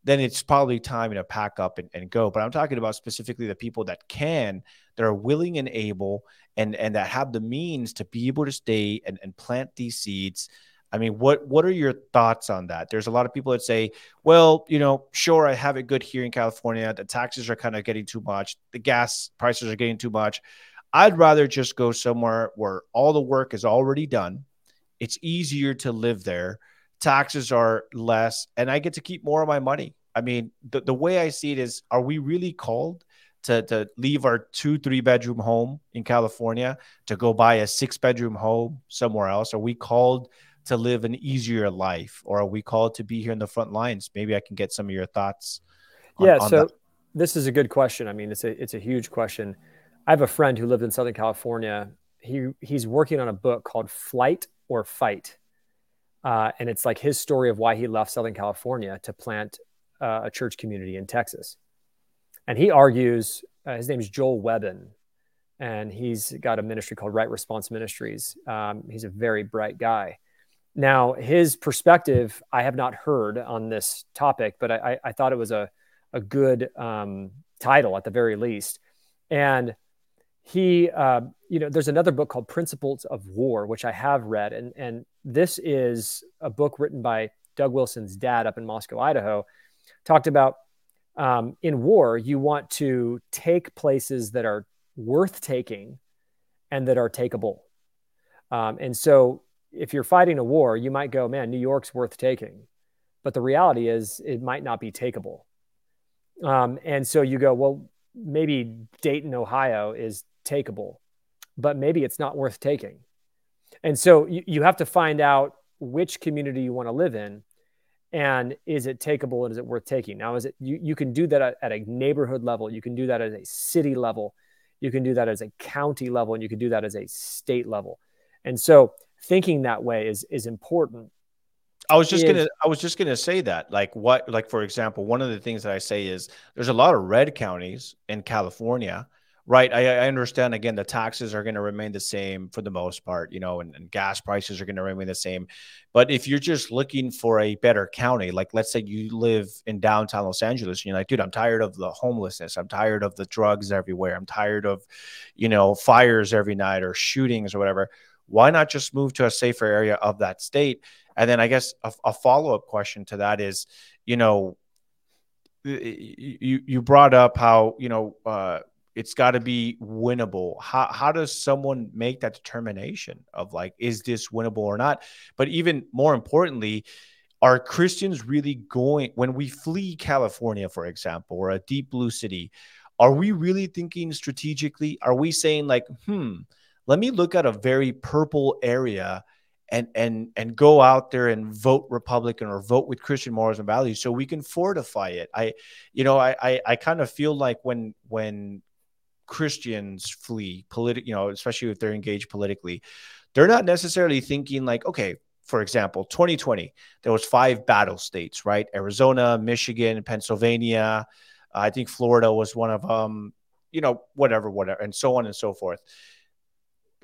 then it's probably time to pack up and, and go. But I'm talking about specifically the people that can, that are willing and able, and and that have the means to be able to stay and, and plant these seeds. I mean, what what are your thoughts on that? There's a lot of people that say, well, you know, sure, I have it good here in California. The taxes are kind of getting too much. The gas prices are getting too much. I'd rather just go somewhere where all the work is already done. It's easier to live there taxes are less and I get to keep more of my money. I mean, the, the way I see it is, are we really called to, to leave our two, three bedroom home in California to go buy a six bedroom home somewhere else? Are we called to live an easier life or are we called to be here in the front lines? Maybe I can get some of your thoughts. On, yeah. On so that. this is a good question. I mean, it's a, it's a huge question. I have a friend who lived in Southern California. He, he's working on a book called Flight or fight. Uh, and it's like his story of why he left Southern California to plant uh, a church community in Texas. And he argues, uh, his name is Joel Webbon, and he's got a ministry called Right Response Ministries. Um, he's a very bright guy. Now, his perspective, I have not heard on this topic, but I, I thought it was a, a good um, title at the very least. And he, uh, you know, there's another book called Principles of War, which I have read. And, and this is a book written by Doug Wilson's dad up in Moscow, Idaho, talked about um, in war, you want to take places that are worth taking and that are takeable. Um, and so if you're fighting a war, you might go, man, New York's worth taking. But the reality is, it might not be takeable. Um, and so you go, well, maybe Dayton, Ohio is takeable, but maybe it's not worth taking. And so you, you have to find out which community you want to live in and is it takeable and is it worth taking now is it you, you can do that at, at, a neighborhood level you can do that at a city level you can do that as a county level and you can do that as a state level and so thinking that way is is important I was just is, gonna I was just gonna say that. Like what like for example, one of the things that I say is there's a lot of red counties in California Right. I, I, understand. Again, the taxes are going to remain the same for the most part, you know, and, and gas prices are going to remain the same. But if you're just looking for a better county, like let's say you live in downtown Los Angeles, and you're like, dude, I'm tired of the homelessness. I'm tired of the drugs everywhere. I'm tired of, you know, fires every night or shootings or whatever. Why not just move to a safer area of that state? And then I guess a, a follow up question to that is, you know, you you brought up how you know uh, it's got to be winnable. How how does someone make that determination of like is this winnable or not? But even more importantly, are Christians really going when we flee California, for example, or a deep blue city? Are we really thinking strategically? Are we saying like, hmm, let me look at a very purple area and and and go out there and vote Republican or vote with Christian morals and values so we can fortify it. I, you know, I I, I kind of feel like when when Christians flee political, you know, especially if they're engaged politically, they're not necessarily thinking like, okay, for example, 2020, there was five battle states, right? Arizona, Michigan, Pennsylvania. I think Florida was one of them, you know, whatever, whatever, and so on and so forth.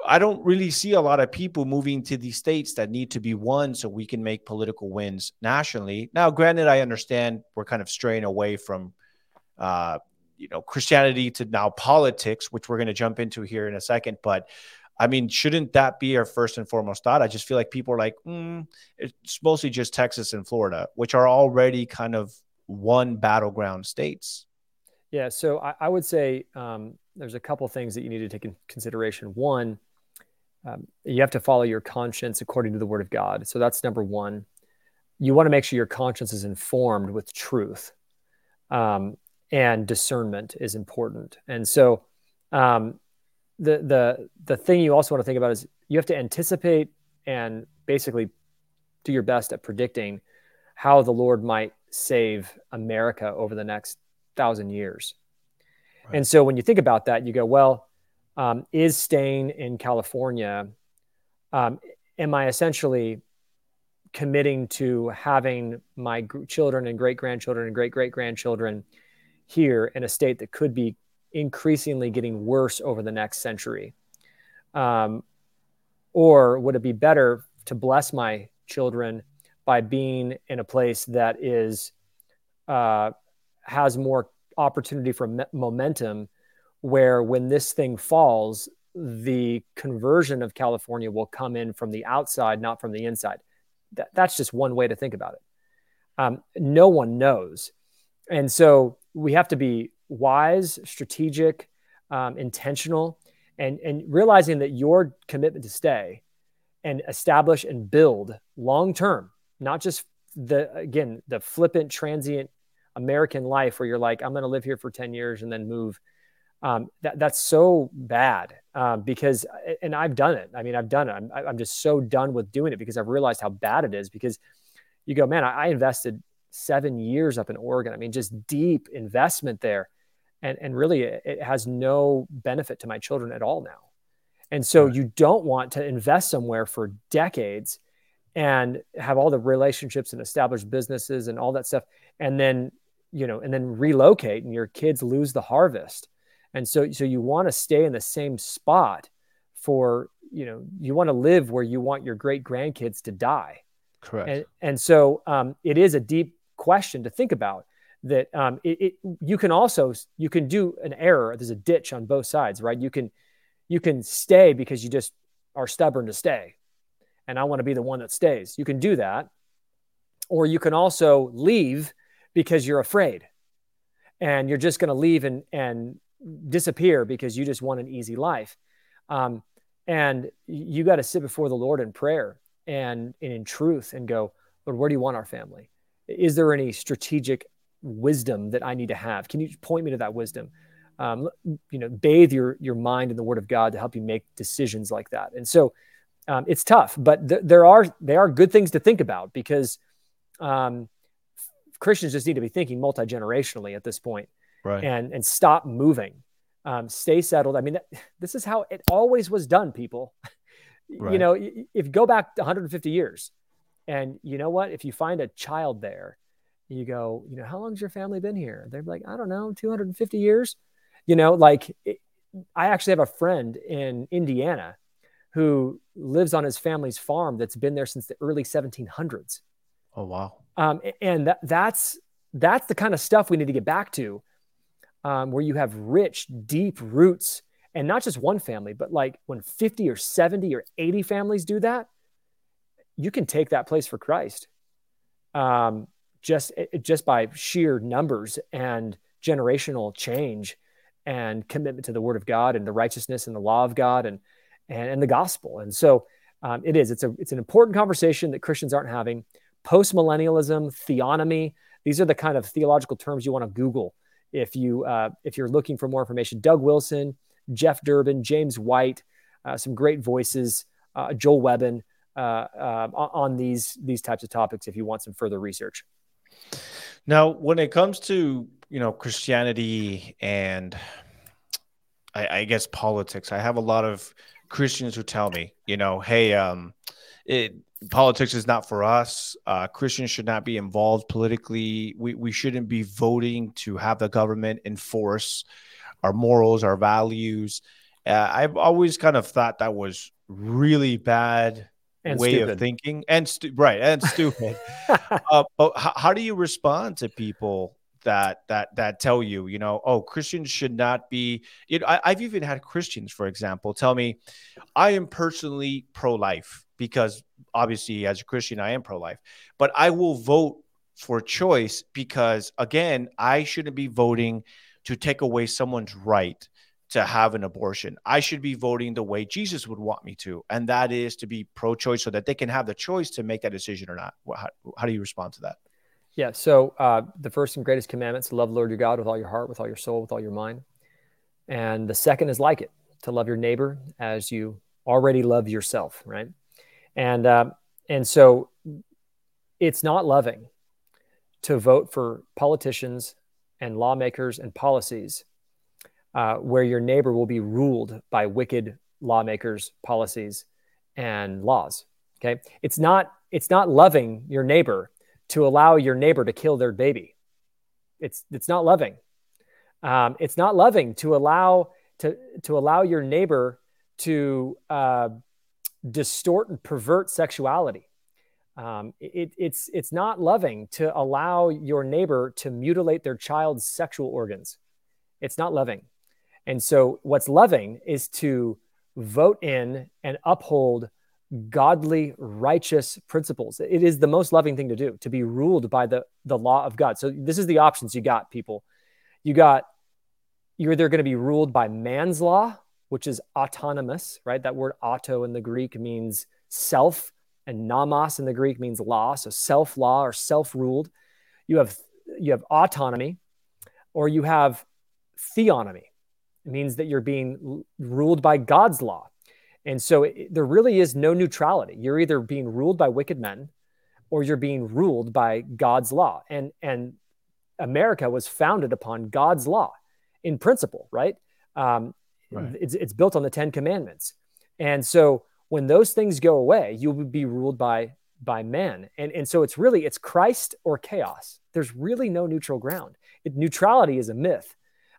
I don't really see a lot of people moving to these states that need to be won so we can make political wins nationally. Now, granted, I understand we're kind of straying away from uh, you know Christianity to now politics, which we're going to jump into here in a second. But I mean, shouldn't that be our first and foremost thought? I just feel like people are like, mm, it's mostly just Texas and Florida, which are already kind of one battleground states. Yeah, so I, I would say um, there's a couple things that you need to take in consideration. One, um, you have to follow your conscience according to the Word of God. So that's number one. You want to make sure your conscience is informed with truth. Um, and discernment is important. And so, um, the the the thing you also want to think about is you have to anticipate and basically do your best at predicting how the Lord might save America over the next thousand years. Right. And so, when you think about that, you go, well, um, is staying in California? Um, am I essentially committing to having my children and great grandchildren and great great grandchildren here in a state that could be increasingly getting worse over the next century? Um, or would it be better to bless my children by being in a place that is uh, has more opportunity for me- momentum, where when this thing falls, the conversion of California will come in from the outside, not from the inside. That, that's just one way to think about it. Um, no one knows. And so we have to be wise, strategic, um, intentional, and, and realizing that your commitment to stay and establish and build long term, not just the, again, the flippant, transient American life where you're like, I'm going to live here for 10 years and then move. Um, that, that's so bad um, because, and I've done it. I mean, I've done it. I'm, I'm just so done with doing it because I've realized how bad it is because you go, man, I, I invested seven years up in Oregon. I mean, just deep investment there. And, and really, it has no benefit to my children at all now. And so right. you don't want to invest somewhere for decades and have all the relationships and established businesses and all that stuff and then you know and then relocate and your kids lose the harvest and so so you want to stay in the same spot for you know you want to live where you want your great grandkids to die correct and, and so um, it is a deep question to think about that um, it, it, you can also you can do an error. There's a ditch on both sides right? You can you can stay because you just are stubborn to stay. And i want to be the one that stays. You can do that. Or you can also leave because you're afraid. And you're just going to leave and, and disappear because you just want an easy life. Um, and you got to sit before the lord in prayer and, and in truth and go lord where do you want our family is there any strategic wisdom that i need to have can you point me to that wisdom um, you know bathe your your mind in the word of god to help you make decisions like that and so um, it's tough but th- there are there are good things to think about because um, Christians just need to be thinking multi generationally at this point, right? And and stop moving, um, stay settled. I mean, that, this is how it always was done. People, right. you know, if you go back 150 years, and you know what, if you find a child there, you go, you know, how long's your family been here? They're like, I don't know, 250 years. You know, like it, I actually have a friend in Indiana who lives on his family's farm that's been there since the early 1700s. Oh wow! Um, and that, that's that's the kind of stuff we need to get back to, um, where you have rich, deep roots, and not just one family, but like when fifty or seventy or eighty families do that, you can take that place for Christ, um, just just by sheer numbers and generational change and commitment to the Word of God and the righteousness and the law of God and and, and the gospel. And so um, it is. It's a it's an important conversation that Christians aren't having postmillennialism, theonomy. These are the kind of theological terms you want to Google if you uh, if you're looking for more information. Doug Wilson, Jeff Durbin, James White, uh, some great voices. Uh, Joel Webbon uh, on these these types of topics. If you want some further research. Now, when it comes to you know Christianity and I, I guess politics, I have a lot of Christians who tell me, you know, hey, um, it, politics is not for us. Uh, Christians should not be involved politically. We, we shouldn't be voting to have the government enforce our morals, our values. Uh, I've always kind of thought that was really bad and way stupid. of thinking and stu- right and stupid. uh, but h- how do you respond to people that that that tell you, you know, oh, Christians should not be. You know, I, I've even had Christians, for example, tell me, I am personally pro-life because obviously as a Christian I am pro-life, but I will vote for choice because again, I shouldn't be voting to take away someone's right to have an abortion. I should be voting the way Jesus would want me to, and that is to be pro-choice so that they can have the choice to make that decision or not. How, how do you respond to that? Yeah. So uh, the first and greatest commandment is love Lord your God with all your heart, with all your soul, with all your mind. And the second is like it, to love your neighbor as you already love yourself, right? And uh, and so it's not loving to vote for politicians and lawmakers and policies uh, where your neighbor will be ruled by wicked lawmakers, policies, and laws. Okay, it's not it's not loving your neighbor to allow your neighbor to kill their baby. It's it's not loving. Um, it's not loving to allow to to allow your neighbor to uh, distort and pervert sexuality. Um, it, it's it's not loving to allow your neighbor to mutilate their child's sexual organs. It's not loving. And so, what's loving is to vote in and uphold godly, righteous principles. It is the most loving thing to do to be ruled by the the law of God. So this is the options you got, people. You got you're either going to be ruled by man's law, which is autonomous, right? That word auto in the Greek means self, and nomos in the Greek means law, so self law or self ruled. You have you have autonomy, or you have theonomy. It means that you're being ruled by God's law. And so it, there really is no neutrality. You're either being ruled by wicked men or you're being ruled by God's law. And and America was founded upon God's law in principle, right? Um, right. It's, it's built on the Ten Commandments. And so when those things go away, you will be ruled by by men. And, and so it's really it's Christ or chaos. There's really no neutral ground. It, neutrality is a myth.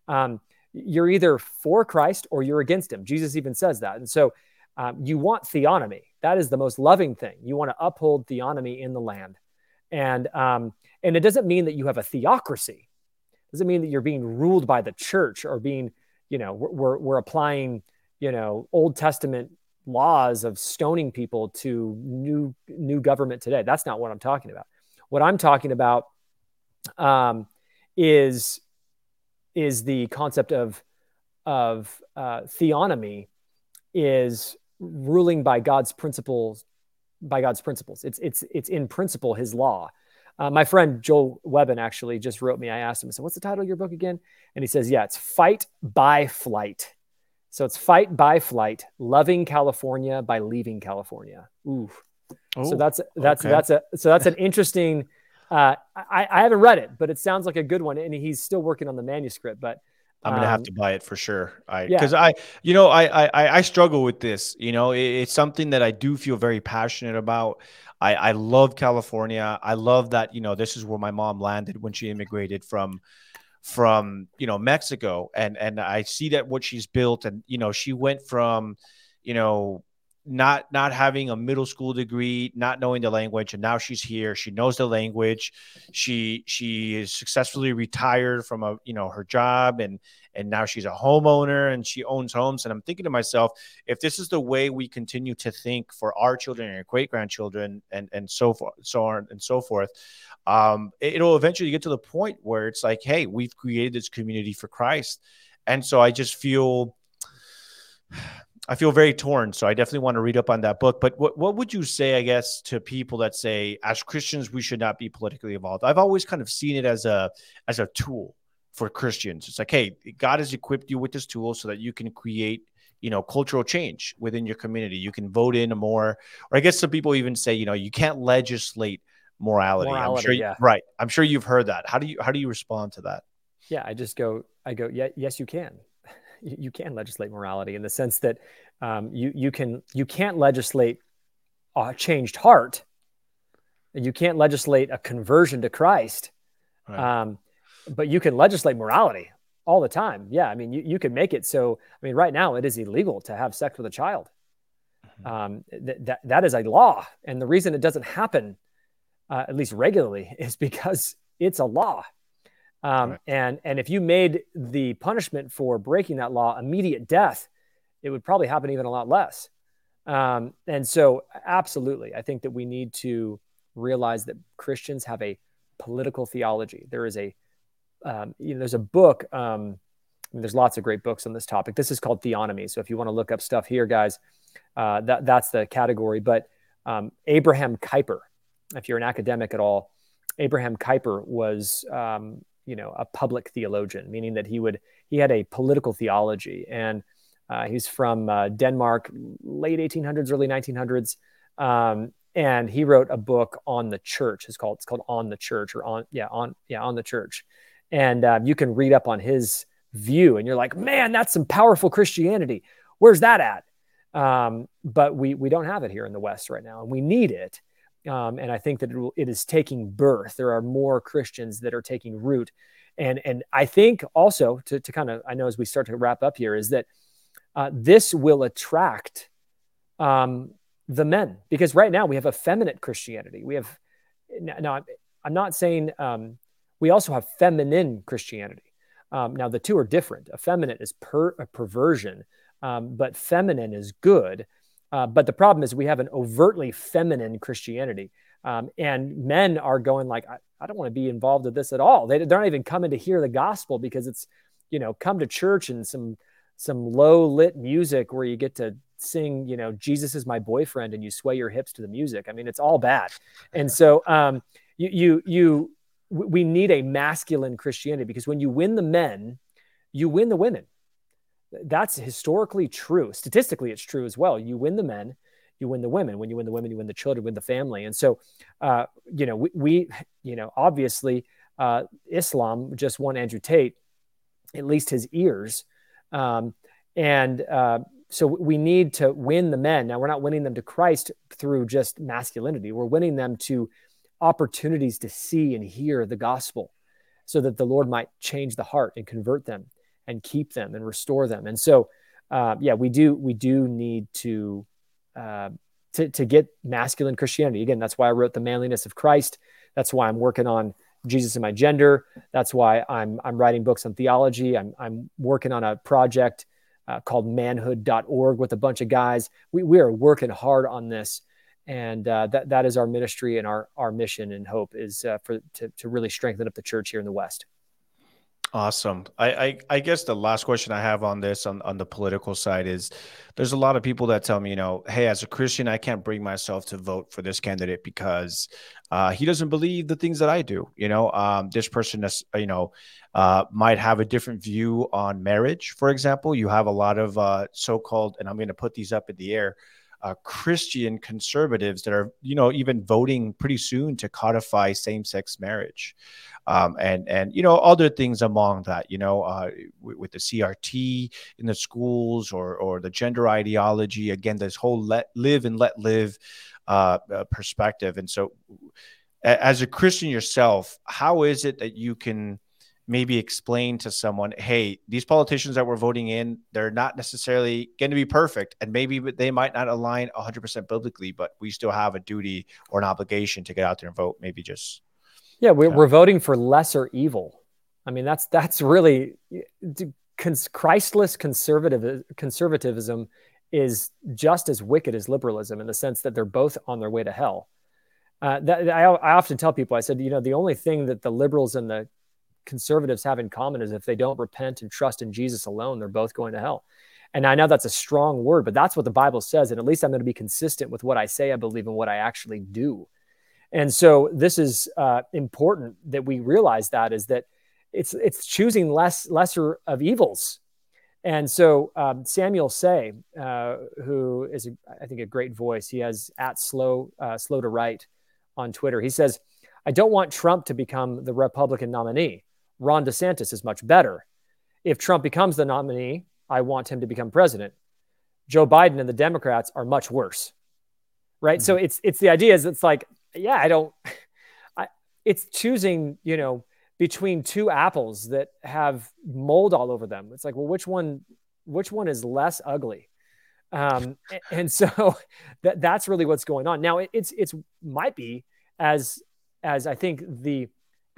Um, you're either for Christ or you're against him. Jesus even says that. And so um, you want theonomy. That is the most loving thing. You want to uphold theonomy in the land. And, um, and it doesn't mean that you have a theocracy. It doesn't mean that you're being ruled by the church or being, you know, we're, we're applying, you know, Old Testament laws of stoning people to new new government today. That's not what I'm talking about. What I'm talking about um, is is the concept of of uh, theonomy is ruling by God's principles by God's principles. It's it's it's in principle His law. Uh, my friend Joel Webbon actually just wrote me. I asked him, I said, "What's the title of your book again?" And he says, "Yeah, it's Fight by Flight." So it's Fight by Flight, Loving California by Leaving California. Ooh. Oh, so that's that's okay. that's a so that's an interesting uh, I, I haven't read it, but it sounds like a good one, and he's still working on the manuscript. But I'm gonna have um, to buy it for sure. I because yeah. I, you know, I, I I struggle with this. You know, it, it's something that I do feel very passionate about. I I love California. I love that. You know, this is where my mom landed when she immigrated from from you know Mexico, and and I see that what she's built, and you know, she went from you know not not having a middle school degree, not knowing the language, and now she's here. She knows the language. She she is successfully retired from a you know her job, and and now she's a homeowner and she owns homes. And I'm thinking to myself, if this is the way we continue to think for our children and great grandchildren, and and so forth, so on and so forth, um, it'll eventually get to the point where it's like, hey, we've created this community for Christ, and so I just feel I feel very torn. So I definitely want to read up on that book. But what, what would you say, I guess, to people that say, as Christians, we should not be politically involved? I've always kind of seen it as a as a tool for Christians. It's like, hey, God has equipped you with this tool so that you can create, you know, cultural change within your community. You can vote in more, or I guess some people even say, you know, you can't legislate morality. morality I'm sure, yeah. right? I'm sure you've heard that. How do you how do you respond to that? Yeah, I just go, I go, yeah, yes, you can you can legislate morality in the sense that um, you you can you can't legislate a changed heart. You can't legislate a conversion to Christ, right. um, but you can legislate morality all the time. Yeah, I mean, you, you can make it so. I mean, right now it is illegal to have sex with a child. Mm-hmm. Um, th- that that is a law, and the reason it doesn't happen, uh, at least regularly, is because it's a law. Um, right. And and if you made the punishment for breaking that law immediate death, it would probably happen even a lot less. Um, and so, absolutely, I think that we need to realize that Christians have a political theology. There is a um, you know, there's a book. Um, I mean, there's lots of great books on this topic. This is called Theonomy. So if you want to look up stuff here, guys, uh, that that's the category. But um, Abraham Kuyper, if you're an academic at all, Abraham Kuyper was um, you know a public theologian, meaning that he would he had a political theology, and uh, he's from uh, Denmark, late 1800s, early 1900s, um, and he wrote a book on the church. It's called it's called On the Church or on yeah on yeah on the church, and uh, you can read up on his view, and you're like, man, that's some powerful Christianity. Where's that at? Um, but we we don't have it here in the West right now, and we need it. Um, and I think that it, it is taking birth. There are more Christians that are taking root. And, and I think also to, to kind of, I know as we start to wrap up here, is that uh, this will attract um, the men because right now we have effeminate Christianity. We have, now I'm not saying um, we also have feminine Christianity. Um, now the two are different. Effeminate is per, a perversion, um, but feminine is good. Uh, but the problem is we have an overtly feminine Christianity. Um, and men are going like, I, I don't want to be involved with this at all. They, they're not even coming to hear the gospel because it's, you know, come to church and some some low lit music where you get to sing, you know, Jesus is my boyfriend and you sway your hips to the music. I mean, it's all bad. And so um, you you you we need a masculine Christianity because when you win the men, you win the women that's historically true. Statistically, it's true as well. You win the men, you win the women. When you win the women, you win the children, win the family. And so, uh, you know, we, we, you know, obviously, uh, Islam just won Andrew Tate, at least his ears. Um, and, uh, so we need to win the men. Now we're not winning them to Christ through just masculinity. We're winning them to opportunities to see and hear the gospel so that the Lord might change the heart and convert them and keep them and restore them. And so, uh, yeah, we do, we do need to, uh, to, to get masculine Christianity. Again, that's why I wrote the manliness of Christ. That's why I'm working on Jesus and my gender. That's why I'm, I'm writing books on theology. I'm, I'm working on a project uh, called manhood.org with a bunch of guys. We, we are working hard on this. And uh, that, that is our ministry and our, our mission and hope is uh, for to, to really strengthen up the church here in the West. Awesome. I, I, I guess the last question I have on this on, on the political side is there's a lot of people that tell me, you know, hey, as a Christian, I can't bring myself to vote for this candidate because uh, he doesn't believe the things that I do. You know, um, this person is, you know, uh, might have a different view on marriage, for example. You have a lot of uh, so-called, and I'm going to put these up in the air, uh, Christian conservatives that are, you know, even voting pretty soon to codify same-sex marriage, um, and and you know other things among that, you know, uh, with, the CRT in the schools or or the gender ideology. Again, this whole let live and let live uh, uh perspective. And so, as a Christian yourself, how is it that you can maybe explain to someone, hey, these politicians that we're voting in, they're not necessarily going to be perfect. And maybe they might not align 100% biblically, but we still have a duty or an obligation to get out there and vote. Maybe just. Yeah, we're, we're voting for lesser evil. I mean, that's that's really Christless conservative conservatism is just as wicked as liberalism in the sense that they're both on their way to hell. Uh, that, I, I often tell people, I said, you know, the only thing that the liberals and the conservatives have in common is if they don't repent and trust in Jesus alone, they're both going to hell. And I know that's a strong word, but that's what the Bible says. And at least I'm going to be consistent with what I say I believe and what I actually do. And so this is uh, important that we realize that is that it's it's choosing less lesser of evils. And so um, Samuel Sey, uh, who is a, I think a great voice, he has at slow uh, slow to write on Twitter. He says, "I don't want Trump to become the Republican nominee. Ron DeSantis is much better. If Trump becomes the nominee, I want him to become president. Joe Biden and the Democrats are much worse. Right? Mm-hmm. So it's it's the idea is it's like, yeah, I don't I it's choosing, you know, between two apples that have mold all over them. It's like, well, which one which one is less ugly? Um, and so that that's really what's going on. Now it, it's it's might be as as I think the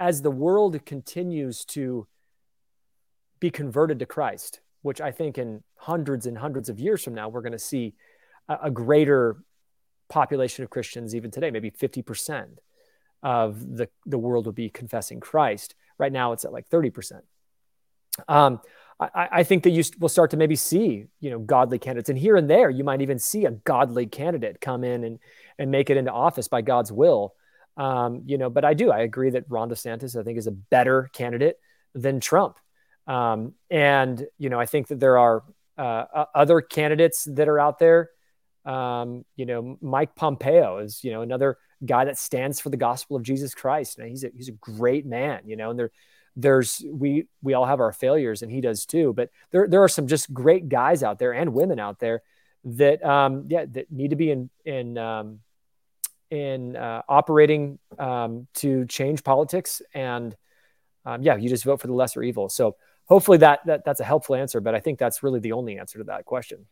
as the world continues to be converted to Christ, which I think in hundreds and hundreds of years from now, we're going to see a, a greater population of Christians, even today, maybe 50% of the, the world will be confessing Christ. Right now, it's at like 30%. Um, I, I, think that you will start to maybe see, you know, godly candidates, and here and there, you might even see a godly candidate come in and and make it into office by God's will. Um, you know, but I do. I agree that Ron DeSantis, I think, is a better candidate than Trump. Um, and you know, I think that there are uh, other candidates that are out there. Um, you know, Mike Pompeo is you know another guy that stands for the gospel of Jesus Christ. And he's a he's a great man. You know, and there there's we we all have our failures, and he does too. But there there are some just great guys out there and women out there that um, yeah that need to be in in um, in uh, operating um, to change politics. And um, yeah, you just vote for the lesser evil. So hopefully that, that that's a helpful answer, but I think that's really the only answer to that question.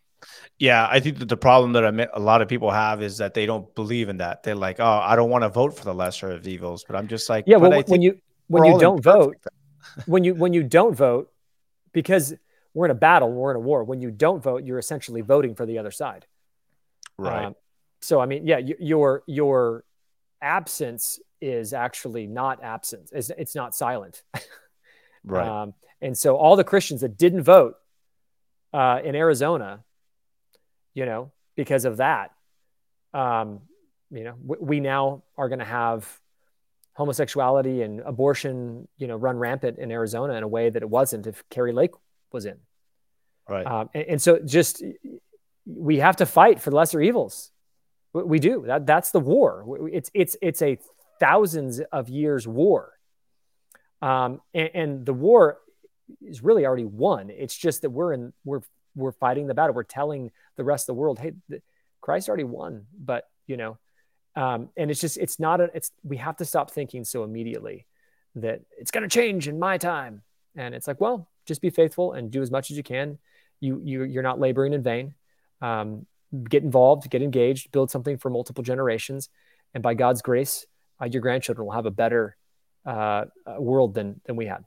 Yeah, I think that the problem that I a lot of people have is that they don't believe in that. They're like, "Oh, I don't want to vote for the lesser of evils," but I'm just like, "Yeah." Well, when you when you don't vote, when you when you don't vote, because we're in a battle, we're in a war. When you don't vote, you're essentially voting for the other side. Right. Um, so I mean, yeah, your your absence is actually not absence. It's, it's not silent. right. Um, and so all the Christians that didn't vote uh, in Arizona, you know, because of that, um, you know, we, we now are going to have homosexuality and abortion, you know, run rampant in Arizona in a way that it wasn't if Kari Lake was in. Right. Um, and, and so just we have to fight for lesser evils. We do. That that's the war. It's it's it's a thousands of years war. Um, and, and the war is really already won. It's just that we're in we're we're fighting the battle. We're telling the rest of the world, hey, Christ already won. But you know, um, and it's just it's not a it's we have to stop thinking so immediately that it's going to change in my time. And it's like, well, just be faithful and do as much as you can. You you you're not laboring in vain. Um, get involved, get engaged, build something for multiple generations, and by God's grace, uh, your grandchildren will have a better uh, world than than we had.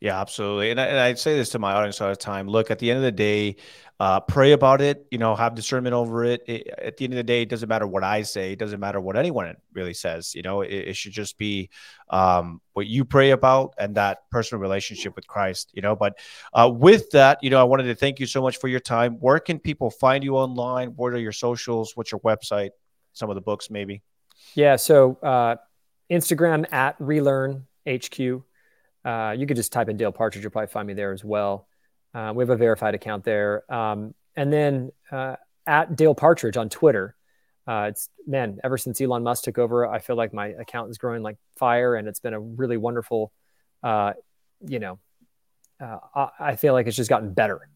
Yeah, absolutely. And, I, and I say this to my audience all the time. Look, at the end of the day, uh, pray about it. You know, have discernment over it. it. At the end of the day, it doesn't matter what I say. It doesn't matter what anyone really says. You know, it, it should just be um, what you pray about and that personal relationship with Christ. You know, but uh, with that, you know, I wanted to thank you so much for your time. Where can people find you online? What are your socials? What's your website? Some of the books, maybe. Yeah. So uh, Instagram at Relearn HQ. Uh, you could just type in Dale Partridge. You'll probably find me there as well. Uh, we have a verified account there. Um, and then uh, at Dale Partridge on Twitter. Uh, it's man, ever since Elon Musk took over, I feel like my account is growing like fire, and it's been a really wonderful. Uh, you know, uh, I feel like it's just gotten better.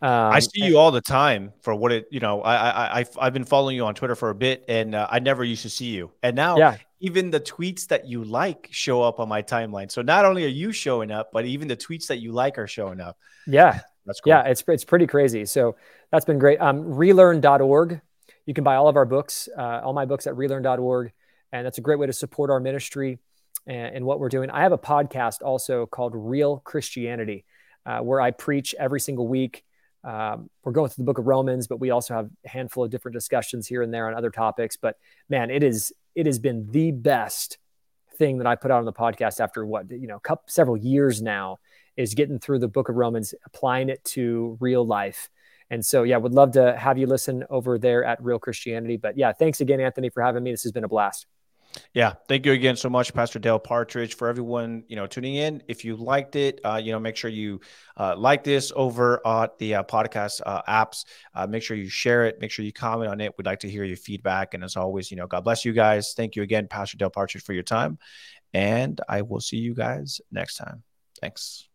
Um, I see you all the time for what it, you know, I, I, I, I've been following you on Twitter for a bit and uh, I never used to see you. And now yeah. Even the tweets that you like show up on my timeline. So not only are you showing up, but even the tweets that you like are showing up. Yeah. That's cool. Yeah. It's, it's pretty crazy. So that's been great. Um, relearn.org. You can buy all of our books, uh, all my books at relearn.org. And that's a great way to support our ministry and, and what we're doing. I have a podcast also called Real Christianity, uh, where I preach every single week um, we're going through the book of Romans, but we also have a handful of different discussions here and there on other topics. But man, it is it has been the best thing that I put out on the podcast after what you know, couple, several years now is getting through the book of Romans, applying it to real life. And so, yeah, would love to have you listen over there at Real Christianity. But yeah, thanks again, Anthony, for having me. This has been a blast. Yeah, thank you again so much, Pastor Dale Partridge, for everyone you know tuning in. If you liked it, uh, you know, make sure you uh, like this over at the uh, podcast uh, apps. Uh, make sure you share it. Make sure you comment on it. We'd like to hear your feedback. And as always, you know, God bless you guys. Thank you again, Pastor Dale Partridge, for your time, and I will see you guys next time. Thanks.